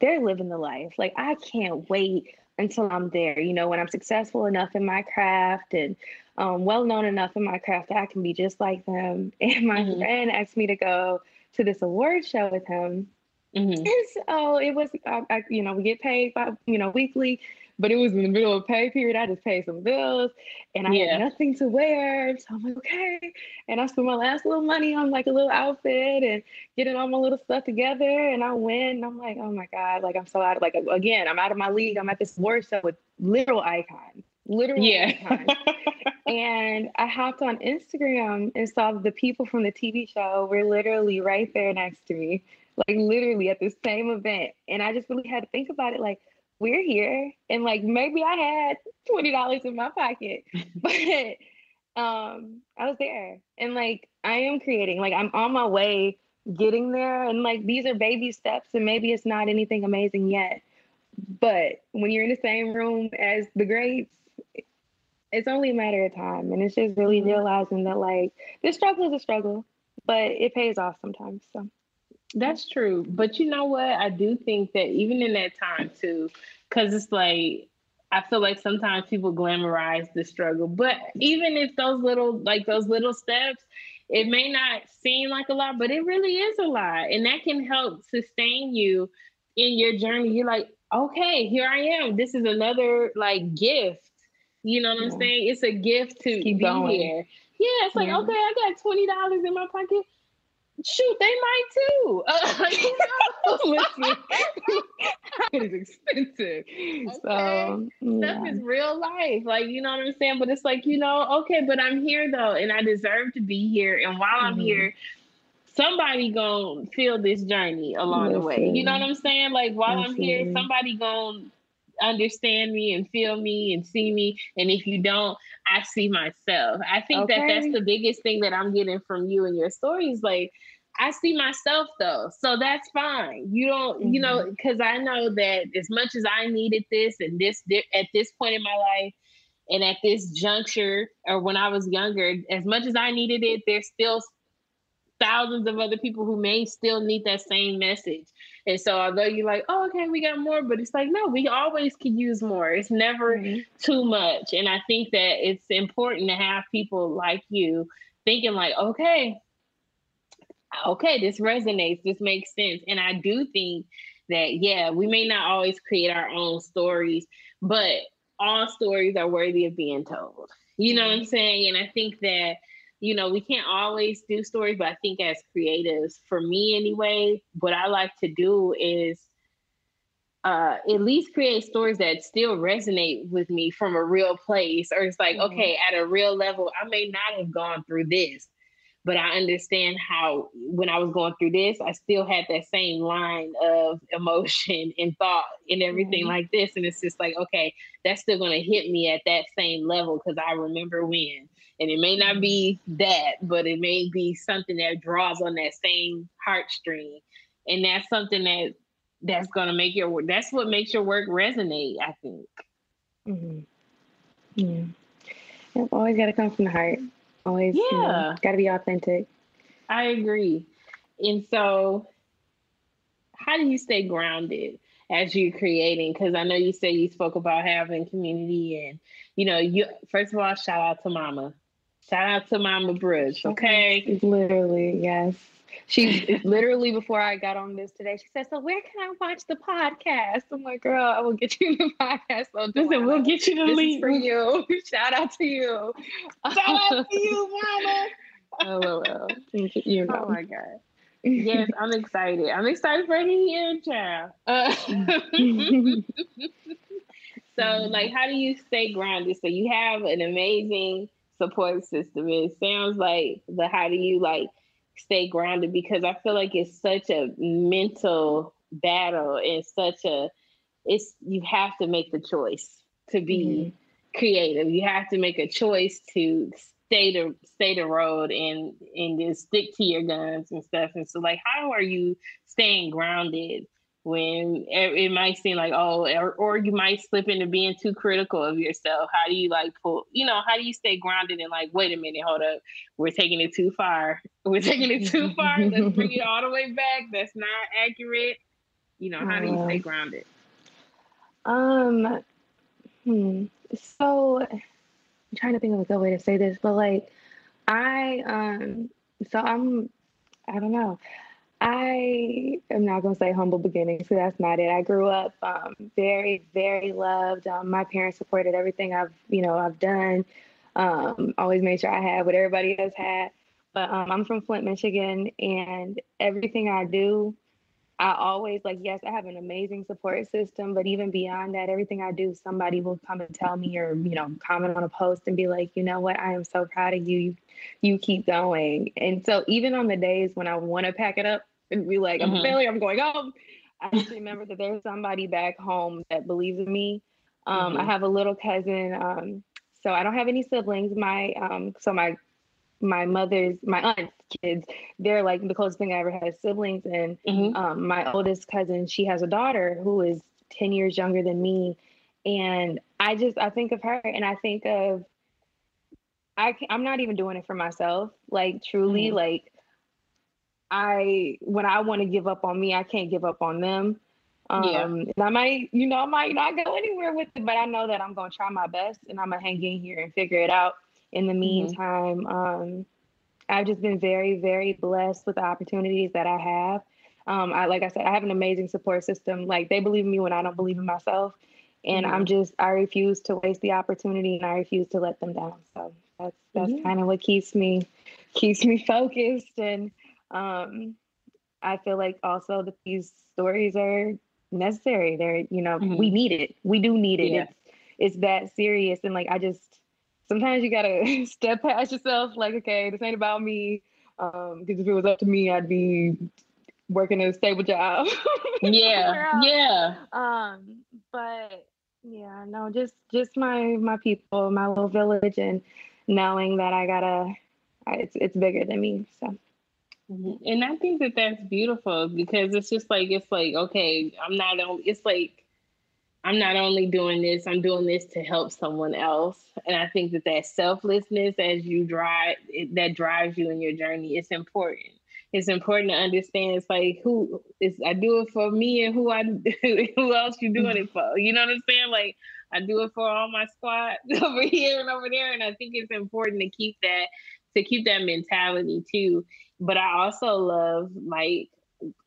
they're living the life. Like, I can't wait until I'm there. You know, when I'm successful enough in my craft and um, well known enough in my craft that I can be just like them. <laughs> And my mm-hmm. friend asked me to go to this award show with him. Mm-hmm. And so it was, I, I, you know, we get paid by, you know, weekly but it was in the middle of pay period. I just paid some bills and I yeah. had nothing to wear. So I'm like, okay. And I spent my last little money on like a little outfit and getting all my little stuff together. And I went and I'm like, oh my God, like I'm so out of like again, I'm out of my league. I'm at this award show with literal icons. Literal yeah. icons. <laughs> and I hopped on Instagram and saw the people from the TV show were literally right there next to me. Like literally at the same event. And I just really had to think about it like, we're here. And like maybe I had twenty dollars in my pocket, <laughs> but um I was there. And like I am creating. Like I'm on my way getting there. And like these are baby steps and maybe it's not anything amazing yet. But when you're in the same room as the greats it's only a matter of time. And it's just really mm-hmm. realizing that like this struggle is a struggle but it pays off sometimes so that's true. But you know what? I do think that even in that time too, because it's like I feel like sometimes people glamorize the struggle. But even if those little like those little steps, it may not seem like a lot, but it really is a lot. And that can help sustain you in your journey. You're like, okay, here I am. This is another like gift. You know what yeah. I'm saying? It's a gift to Keep be going. here. Yeah, it's like, yeah. okay, I got $20 in my pocket shoot, they might too. Uh, you know? Listen, <laughs> it is expensive. Okay. So yeah. stuff is real life. Like, you know what I'm saying? But it's like, you know, okay, but I'm here though, and I deserve to be here. And while mm-hmm. I'm here, somebody gonna feel this journey along Listen. the way. You know what I'm saying? Like while Listen. I'm here, somebody gonna understand me and feel me and see me. And if you don't, I see myself. I think okay. that that's the biggest thing that I'm getting from you and your stories. Like, I see myself though, so that's fine. You don't, mm-hmm. you know, because I know that as much as I needed this and this at this point in my life, and at this juncture, or when I was younger, as much as I needed it, there's still thousands of other people who may still need that same message. And so, although you're like, oh, okay, we got more, but it's like, no, we always can use more. It's never mm-hmm. too much. And I think that it's important to have people like you thinking, like, okay, okay, this resonates, this makes sense. And I do think that, yeah, we may not always create our own stories, but all stories are worthy of being told. You know what I'm mm-hmm. saying? And I think that you know, we can't always do stories, but I think as creatives, for me anyway, what I like to do is uh, at least create stories that still resonate with me from a real place. Or it's like, mm-hmm. okay, at a real level, I may not have gone through this, but I understand how when I was going through this, I still had that same line of <laughs> emotion and thought and everything mm-hmm. like this. And it's just like, okay, that's still going to hit me at that same level because I remember when and it may not be that, but it may be something that draws on that same heartstring, and that's something that that's gonna make your work. That's what makes your work resonate. I think. Mm-hmm. Yeah, yep, always got to come from the heart. Always, yeah, you know, got to be authentic. I agree, and so how do you stay grounded as you're creating? Because I know you said you spoke about having community and you know you first of all shout out to mama Shout out to Mama Bridge, okay? Literally, yes. She <laughs> literally before I got on this today, she said, "So where can I watch the podcast?" I'm like, "Girl, I will get you the <laughs> podcast." So Listen, we'll get you the this link for you. <laughs> Shout out to you. Shout out to you, Mama. LOL. Thank you know. Oh my god. Yes, I'm excited. I'm excited for the year, child. Uh, so, like, how do you stay grounded? So you have an amazing support system It sounds like the how do you like stay grounded because I feel like it's such a mental battle and such a it's you have to make the choice to be mm-hmm. creative. You have to make a choice to stay the stay the road and and just stick to your guns and stuff. And so like how are you staying grounded when it, might seem like oh or, or, you might slip into being too critical of yourself. How do you like pull you know how do you stay grounded and like wait a minute hold up. We're taking it too far. <laughs> We're taking it too far. Let's bring it all the way back. That's not accurate. You know how do you stay grounded? Um hmm. so i'm trying to think of a good way to say this but like i um so i'm i don't know I am not going to say humble beginnings, so that's not it. I grew up um, very, very loved. Um, my parents supported everything I've, you know, I've done. Um, always made sure I had what everybody else had. But um, I'm from Flint, Michigan, and everything I do, I always like. Yes, I have an amazing support system, but even beyond that, everything I do, somebody will come and tell me, or you know, comment on a post and be like, you know what, I am so proud of you. You you keep going. And so even on the days when I want to pack it up and be like, I'm mm-hmm. a failure, I'm going home. I just remember that there's somebody back home that believes in me. Um, mm-hmm. I have a little cousin. Um, so I don't have any siblings. My um, so my my mother's my aunt's kids, they're like the closest thing I ever had siblings. And mm-hmm. um, my oldest cousin, she has a daughter who is 10 years younger than me. And I just I think of her and I think of I can, I'm not even doing it for myself. Like truly, mm-hmm. like I when I want to give up on me, I can't give up on them. Um, yeah. and I might, you know, I might not go anywhere with it, but I know that I'm gonna try my best and I'm gonna hang in here and figure it out. In the mm-hmm. meantime, mm-hmm. um, I've just been very, very blessed with the opportunities that I have. Um, I like I said, I have an amazing support system. Like they believe in me when I don't believe in myself. And mm-hmm. I'm just I refuse to waste the opportunity and I refuse to let them down. So that's that's mm-hmm. kind of what keeps me keeps me focused and um, I feel like also that these stories are necessary. They're, you know, mm-hmm. we need it. We do need it. Yeah. It's it's that serious. And like I just sometimes you gotta <laughs> step past yourself, like, okay, this ain't about me. Um, because if it was up to me, I'd be working a stable job. yeah, yeah. Um, but yeah, no, just just my my people, my little village, and knowing that I gotta, it's it's bigger than me. So. Mm-hmm. And I think that that's beautiful because it's just like it's like okay, I'm not only it's like I'm not only doing this, I'm doing this to help someone else. And I think that that selflessness as you drive it, that drives you in your journey, it's important. It's important to understand. It's like who is I do it for me and who I <laughs> who else you doing it for. You know what I'm saying? Like I do it for all my squad <laughs> over here and over there. And I think it's important to keep that to keep that mentality too. But I also love like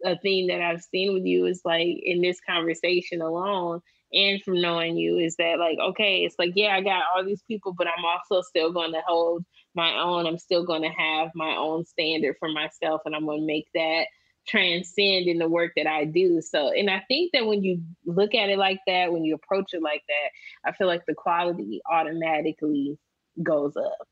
a thing that I've seen with you is like in this conversation alone and from knowing you is that like okay it's like yeah i got all these people but i'm also still going to hold my own. I'm still going to have my own standard for myself and i'm going to make that transcend in the work that i do. So and i think that when you look at it like that when you approach it like that i feel like the quality automatically goes up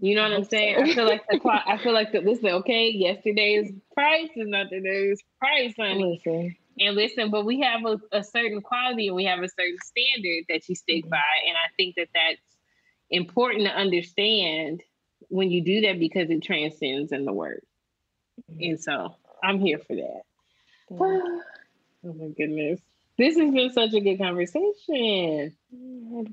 you know what I'm saying? I feel like the <laughs> clock. I feel like the listen, okay, yesterday's price is not today's price, honey. Listen. And listen, but we have a, a, certain quality and we have a certain standard that you stick mm-hmm. by. And I think that that's important to understand when you do that because it transcends in the work. Mm-hmm. And so I'm here for that. <sighs> Mm-hmm. Oh my goodness. This has been such a good conversation.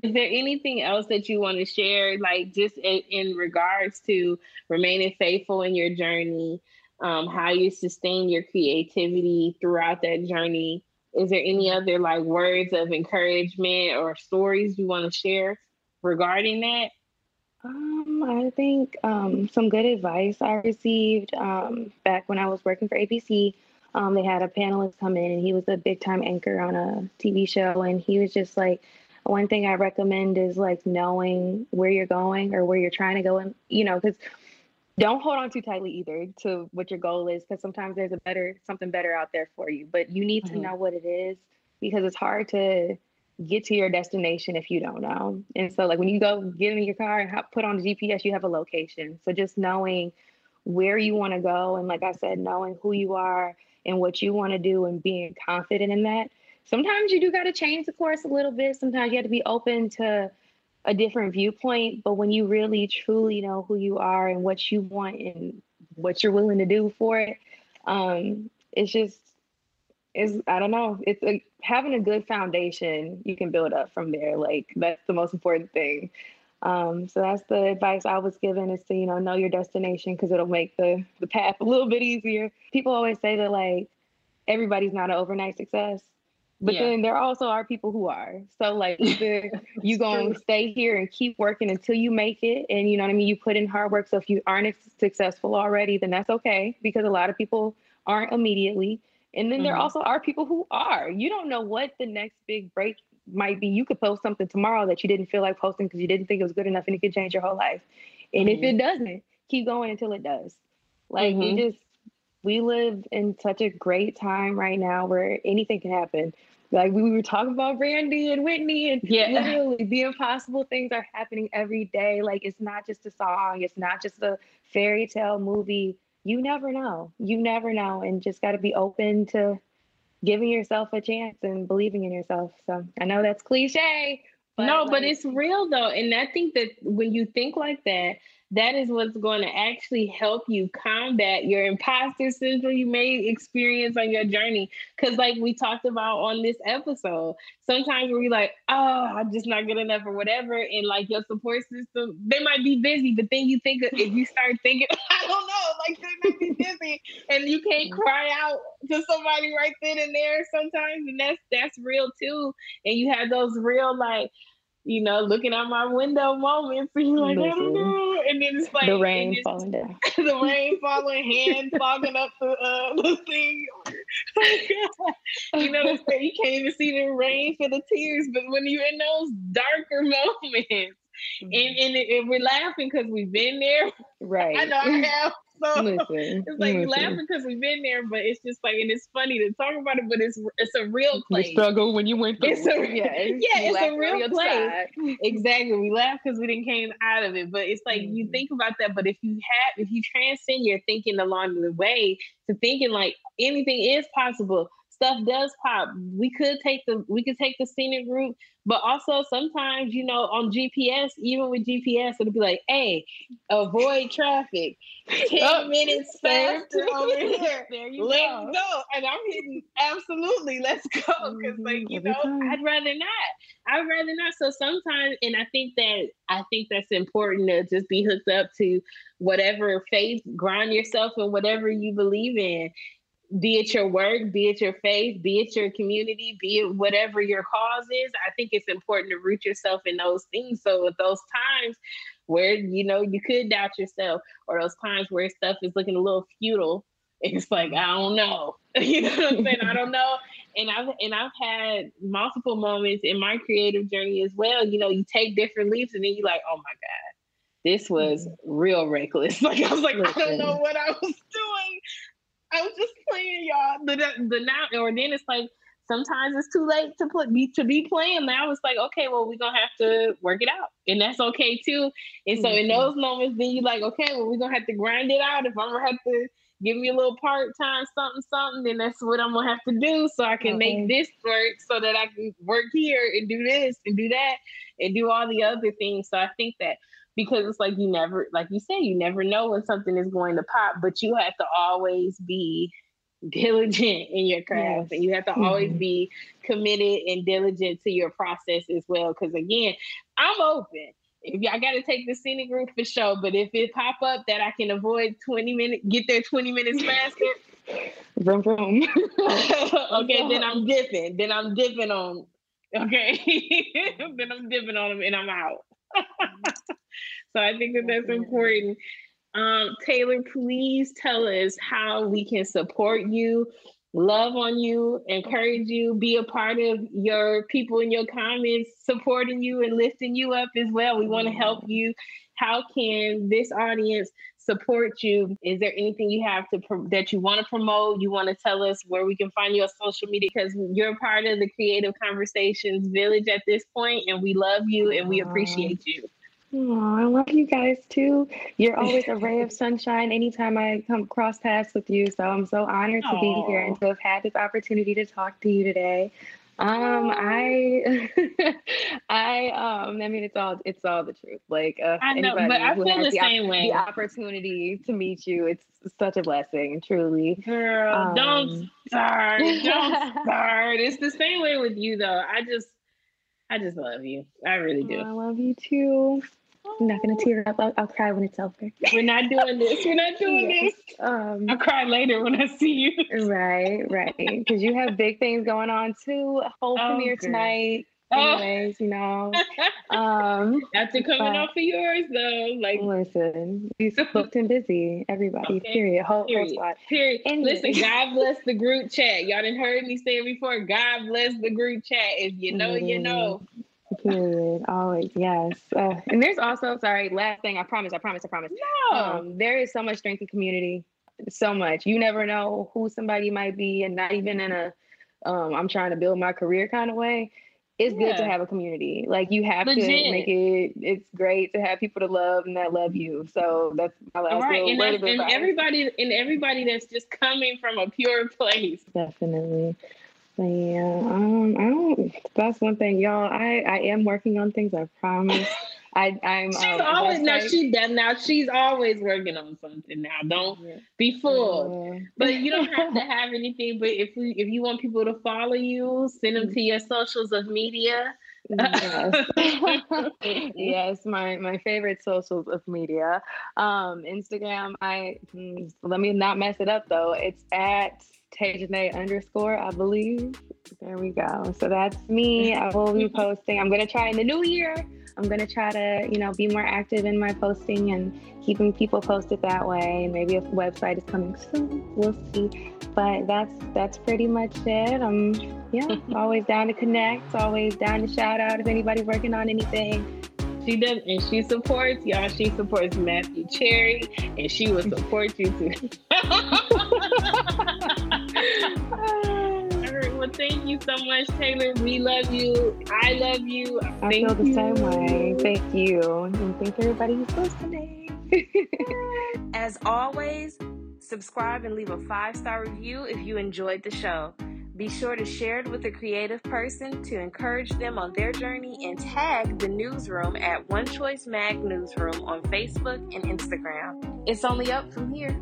Is there anything else that you want to share, like just in, in regards to remaining faithful in your journey, um, how you sustain your creativity throughout that journey? Is there any other like words of encouragement or stories you want to share regarding that? Um, I think um, some good advice I received um, back when I was working for ABC um, they had a panelist come in and he was a big time anchor on a TV show. And he was just like, one thing I recommend is like knowing where you're going or where you're trying to go. And, you know, because don't hold on too tightly either to what your goal is, because sometimes there's a better, something better out there for you. But you need mm-hmm. to know what it is because it's hard to get to your destination if you don't know. And so, like, when you go get in your car and put on the GPS, you have a location. So, just knowing where you want to go, and like I said, knowing who you are and what you want to do and being confident in that. Sometimes you do got to change the course a little bit. Sometimes you have to be open to a different viewpoint. But when you really truly know who you are and what you want and what you're willing to do for it, um, it's just is I don't know. It's having a good foundation. You can build up from there. Like that's the most important thing. Um, so that's the advice I was given is to, you know, know your destination because it'll make the, the path a little bit easier. People always say that like everybody's not an overnight success. But yeah. then there also are people who are. So like <laughs> either you gonna stay here and keep working until you make it. And you know what I mean? You put in hard work. So if you aren't successful already, then that's okay because a lot of people aren't immediately. And then mm-hmm. there also are people who are. You don't know what the next big break might be you could post something tomorrow that you didn't feel like posting because you didn't think it was good enough and it could change your whole life. And mm-hmm. if it mm-hmm. doesn't, keep going until it does. Like mm-hmm. we just we live in such a great time right now where anything can happen. Like we were talking about Brandy and Whitney, and yeah. <laughs> literally the impossible things are happening every day. Like it's not just a song, it's not just a fairy tale movie. You never know. You never know, and just got to be open to giving yourself a chance and believing in yourself. So I know that's cliche. But no, like, but it's real though. And I think that when you think like that, that is what's going to actually help you combat your imposter syndrome you may experience on your journey. Because, like we talked about on this episode, sometimes we're like, oh, I'm just not good enough or whatever. And like your support system, they might be busy, but then you think if you start thinking, <laughs> I don't know, like they might be busy and you can't mm-hmm. cry out to somebody right then and there sometimes. And that's that's real too. And you have those real like you know, looking out my window moments, <laughs> and you're like, Listen, I don't know. And then it's like the rain falling down, <laughs> the rain falling, hand fogging up the uh, the thing. <laughs> you know, you can't even see the rain for the tears, but when you're in those darker moments, mm-hmm. and and, and we're laughing because we've been there. Right. I know I have. So <laughs> listen, it's like listen. laughing because we've been there, but it's just like, and it's funny to talk about it, but it's it's a real place. You struggle when you went through. It's a, yeah, it's, yeah, it's a real place. <laughs> exactly. We laugh because we didn't came out of it, but it's like mm. you think about that. But if you have, if you transcend your thinking along the way to thinking like anything is possible stuff does pop. We could take the we could take the scenic route, but also sometimes, you know, on GPS, even with GPS, it'll be like, hey, avoid traffic. 10 oh, minutes faster over here. There you let's <laughs> go. go. And I'm hitting absolutely, let's go. Because mm-hmm. like, you know, I'd rather not. I'd rather not. So sometimes, and I think that I think that's important to just be hooked up to whatever faith, ground yourself in whatever you believe in be it your work, be it your faith, be it your community, be it whatever your cause is, I think it's important to root yourself in those things. So at those times where you know you could doubt yourself, or those times where stuff is looking a little futile, <laughs> it's like I don't know. <laughs> you know what I'm saying? I don't know. And I've and I've had multiple moments in my creative journey as well. You know, you take different leaps and then you're like, oh my God, this was mm-hmm. real reckless. <laughs> Like I was like, I don't know what I was doing. I was just playing, y'all. The, the now or then it's like sometimes it's too late to put be to be playing. Now it's like, okay, well, we're gonna have to work it out. And that's okay too. And so mm-hmm. in those moments, then you're like, okay, well, we're gonna have to grind it out. If I'm gonna have to give me a little part-time something, something, then that's what I'm gonna have to do so I can okay. make this work so that I can work here and do this and do that and do all the other things. So I think that because it's like you never, like you say, you never know when something is going to pop, but you have to always be diligent in your craft yes. and you have to mm-hmm. always be committed and diligent to your process as well. Because again, I'm open. If I got to take the scenic route for sure, but if it pop up that I can avoid 20 minutes, get there 20 minutes faster. <laughs> vroom vroom. <laughs> okay, <laughs> then I'm dipping. Then I'm dipping on. Okay, then I'm dipping on them and I'm out. <laughs> So I think that that's important. Um, Taylor, please tell us how we can support you, love on you, encourage you, be a part of your people in your comments, supporting you and lifting you up as well. We want to help you. How can this audience support you? Is there anything you have to pro- that you want to promote? You want to tell us where we can find you on social media because you're part of the Creative Conversations Village at this point, and we love you and we appreciate you. Oh, I love you guys too. You're <laughs> always a ray of sunshine anytime I come cross paths with you. So I'm so honored to be here and to have had this opportunity to talk to you today. Um, I, <laughs> I, um, I mean, it's all, it's all the truth. Like, uh, I know, but I feel the, the same op- way. The opportunity to meet you, it's such a blessing, truly. Girl, um, don't start, don't <laughs> start. It's the same way with you, though. I just, I just love you. I really do. I love you too. I'm not gonna tear up. I'll, I'll, cry when it's over. We're not doing this. We're not doing <laughs> yes. this. Um, I'll cry later when I see you. right, right. Because you have big things going on too. Whole oh, premiere tonight. Oh. Anyways, you know. <laughs> Um, After coming off of yours, though, like listen, he's booked and busy. Everybody, okay. period. Whole, period. Whole period. Listen, God bless the group <laughs> chat. Y'all didn't heard me say it before. God bless the group chat. If you know, mm-hmm. you know. Period. Always, yes. Uh, and there's also, sorry, last thing. I promise. I promise. I promise. No. Um, there is so much strength in community. So much. You never know who somebody might be, and not even in a um, I'm trying to build my career kind of way it's yeah. good to have a community. Like you have Legit. to make it. It's great to have people to love and that love you. So that's my last right. and, that's, and everybody and everybody that's just coming from a pure place. Definitely. Yeah, um, I don't. That's one thing, y'all. I I am working on things. I promise. I, I'm. She's uh, always now. She done now. She's always working on something now. Don't yeah. be fooled. Yeah. But you don't have to <laughs> have anything. But if we, if you want people to follow you, send them to your socials of media. yes. <laughs> <laughs> yes, my my favorite socials of media. Um, Instagram. I mm, let me not mess it up though. It's at Tajane underscore, I believe. There we go. So that's me. I will be posting. I'm gonna try in the new year. I'm gonna try to, you know, be more active in my posting and keeping people posted that way. Maybe a website is coming soon. We'll see. But that's that's pretty much it. I'm yeah, <laughs> always down to connect, always down to shout out if anybody's working on anything. She does, and she supports y'all. She supports Matthew Cherry, and she will support you too. <laughs> <laughs> Well, thank you so much, Taylor. We love you. I love you. I thank feel the you. same way. Thank you. And thank everybody who's listening. <laughs> As always, subscribe and leave a five star review if you enjoyed the show. Be sure to share it with a creative person to encourage them on their journey and tag the newsroom at One Choice Mag Newsroom on Facebook and Instagram. It's only up from here.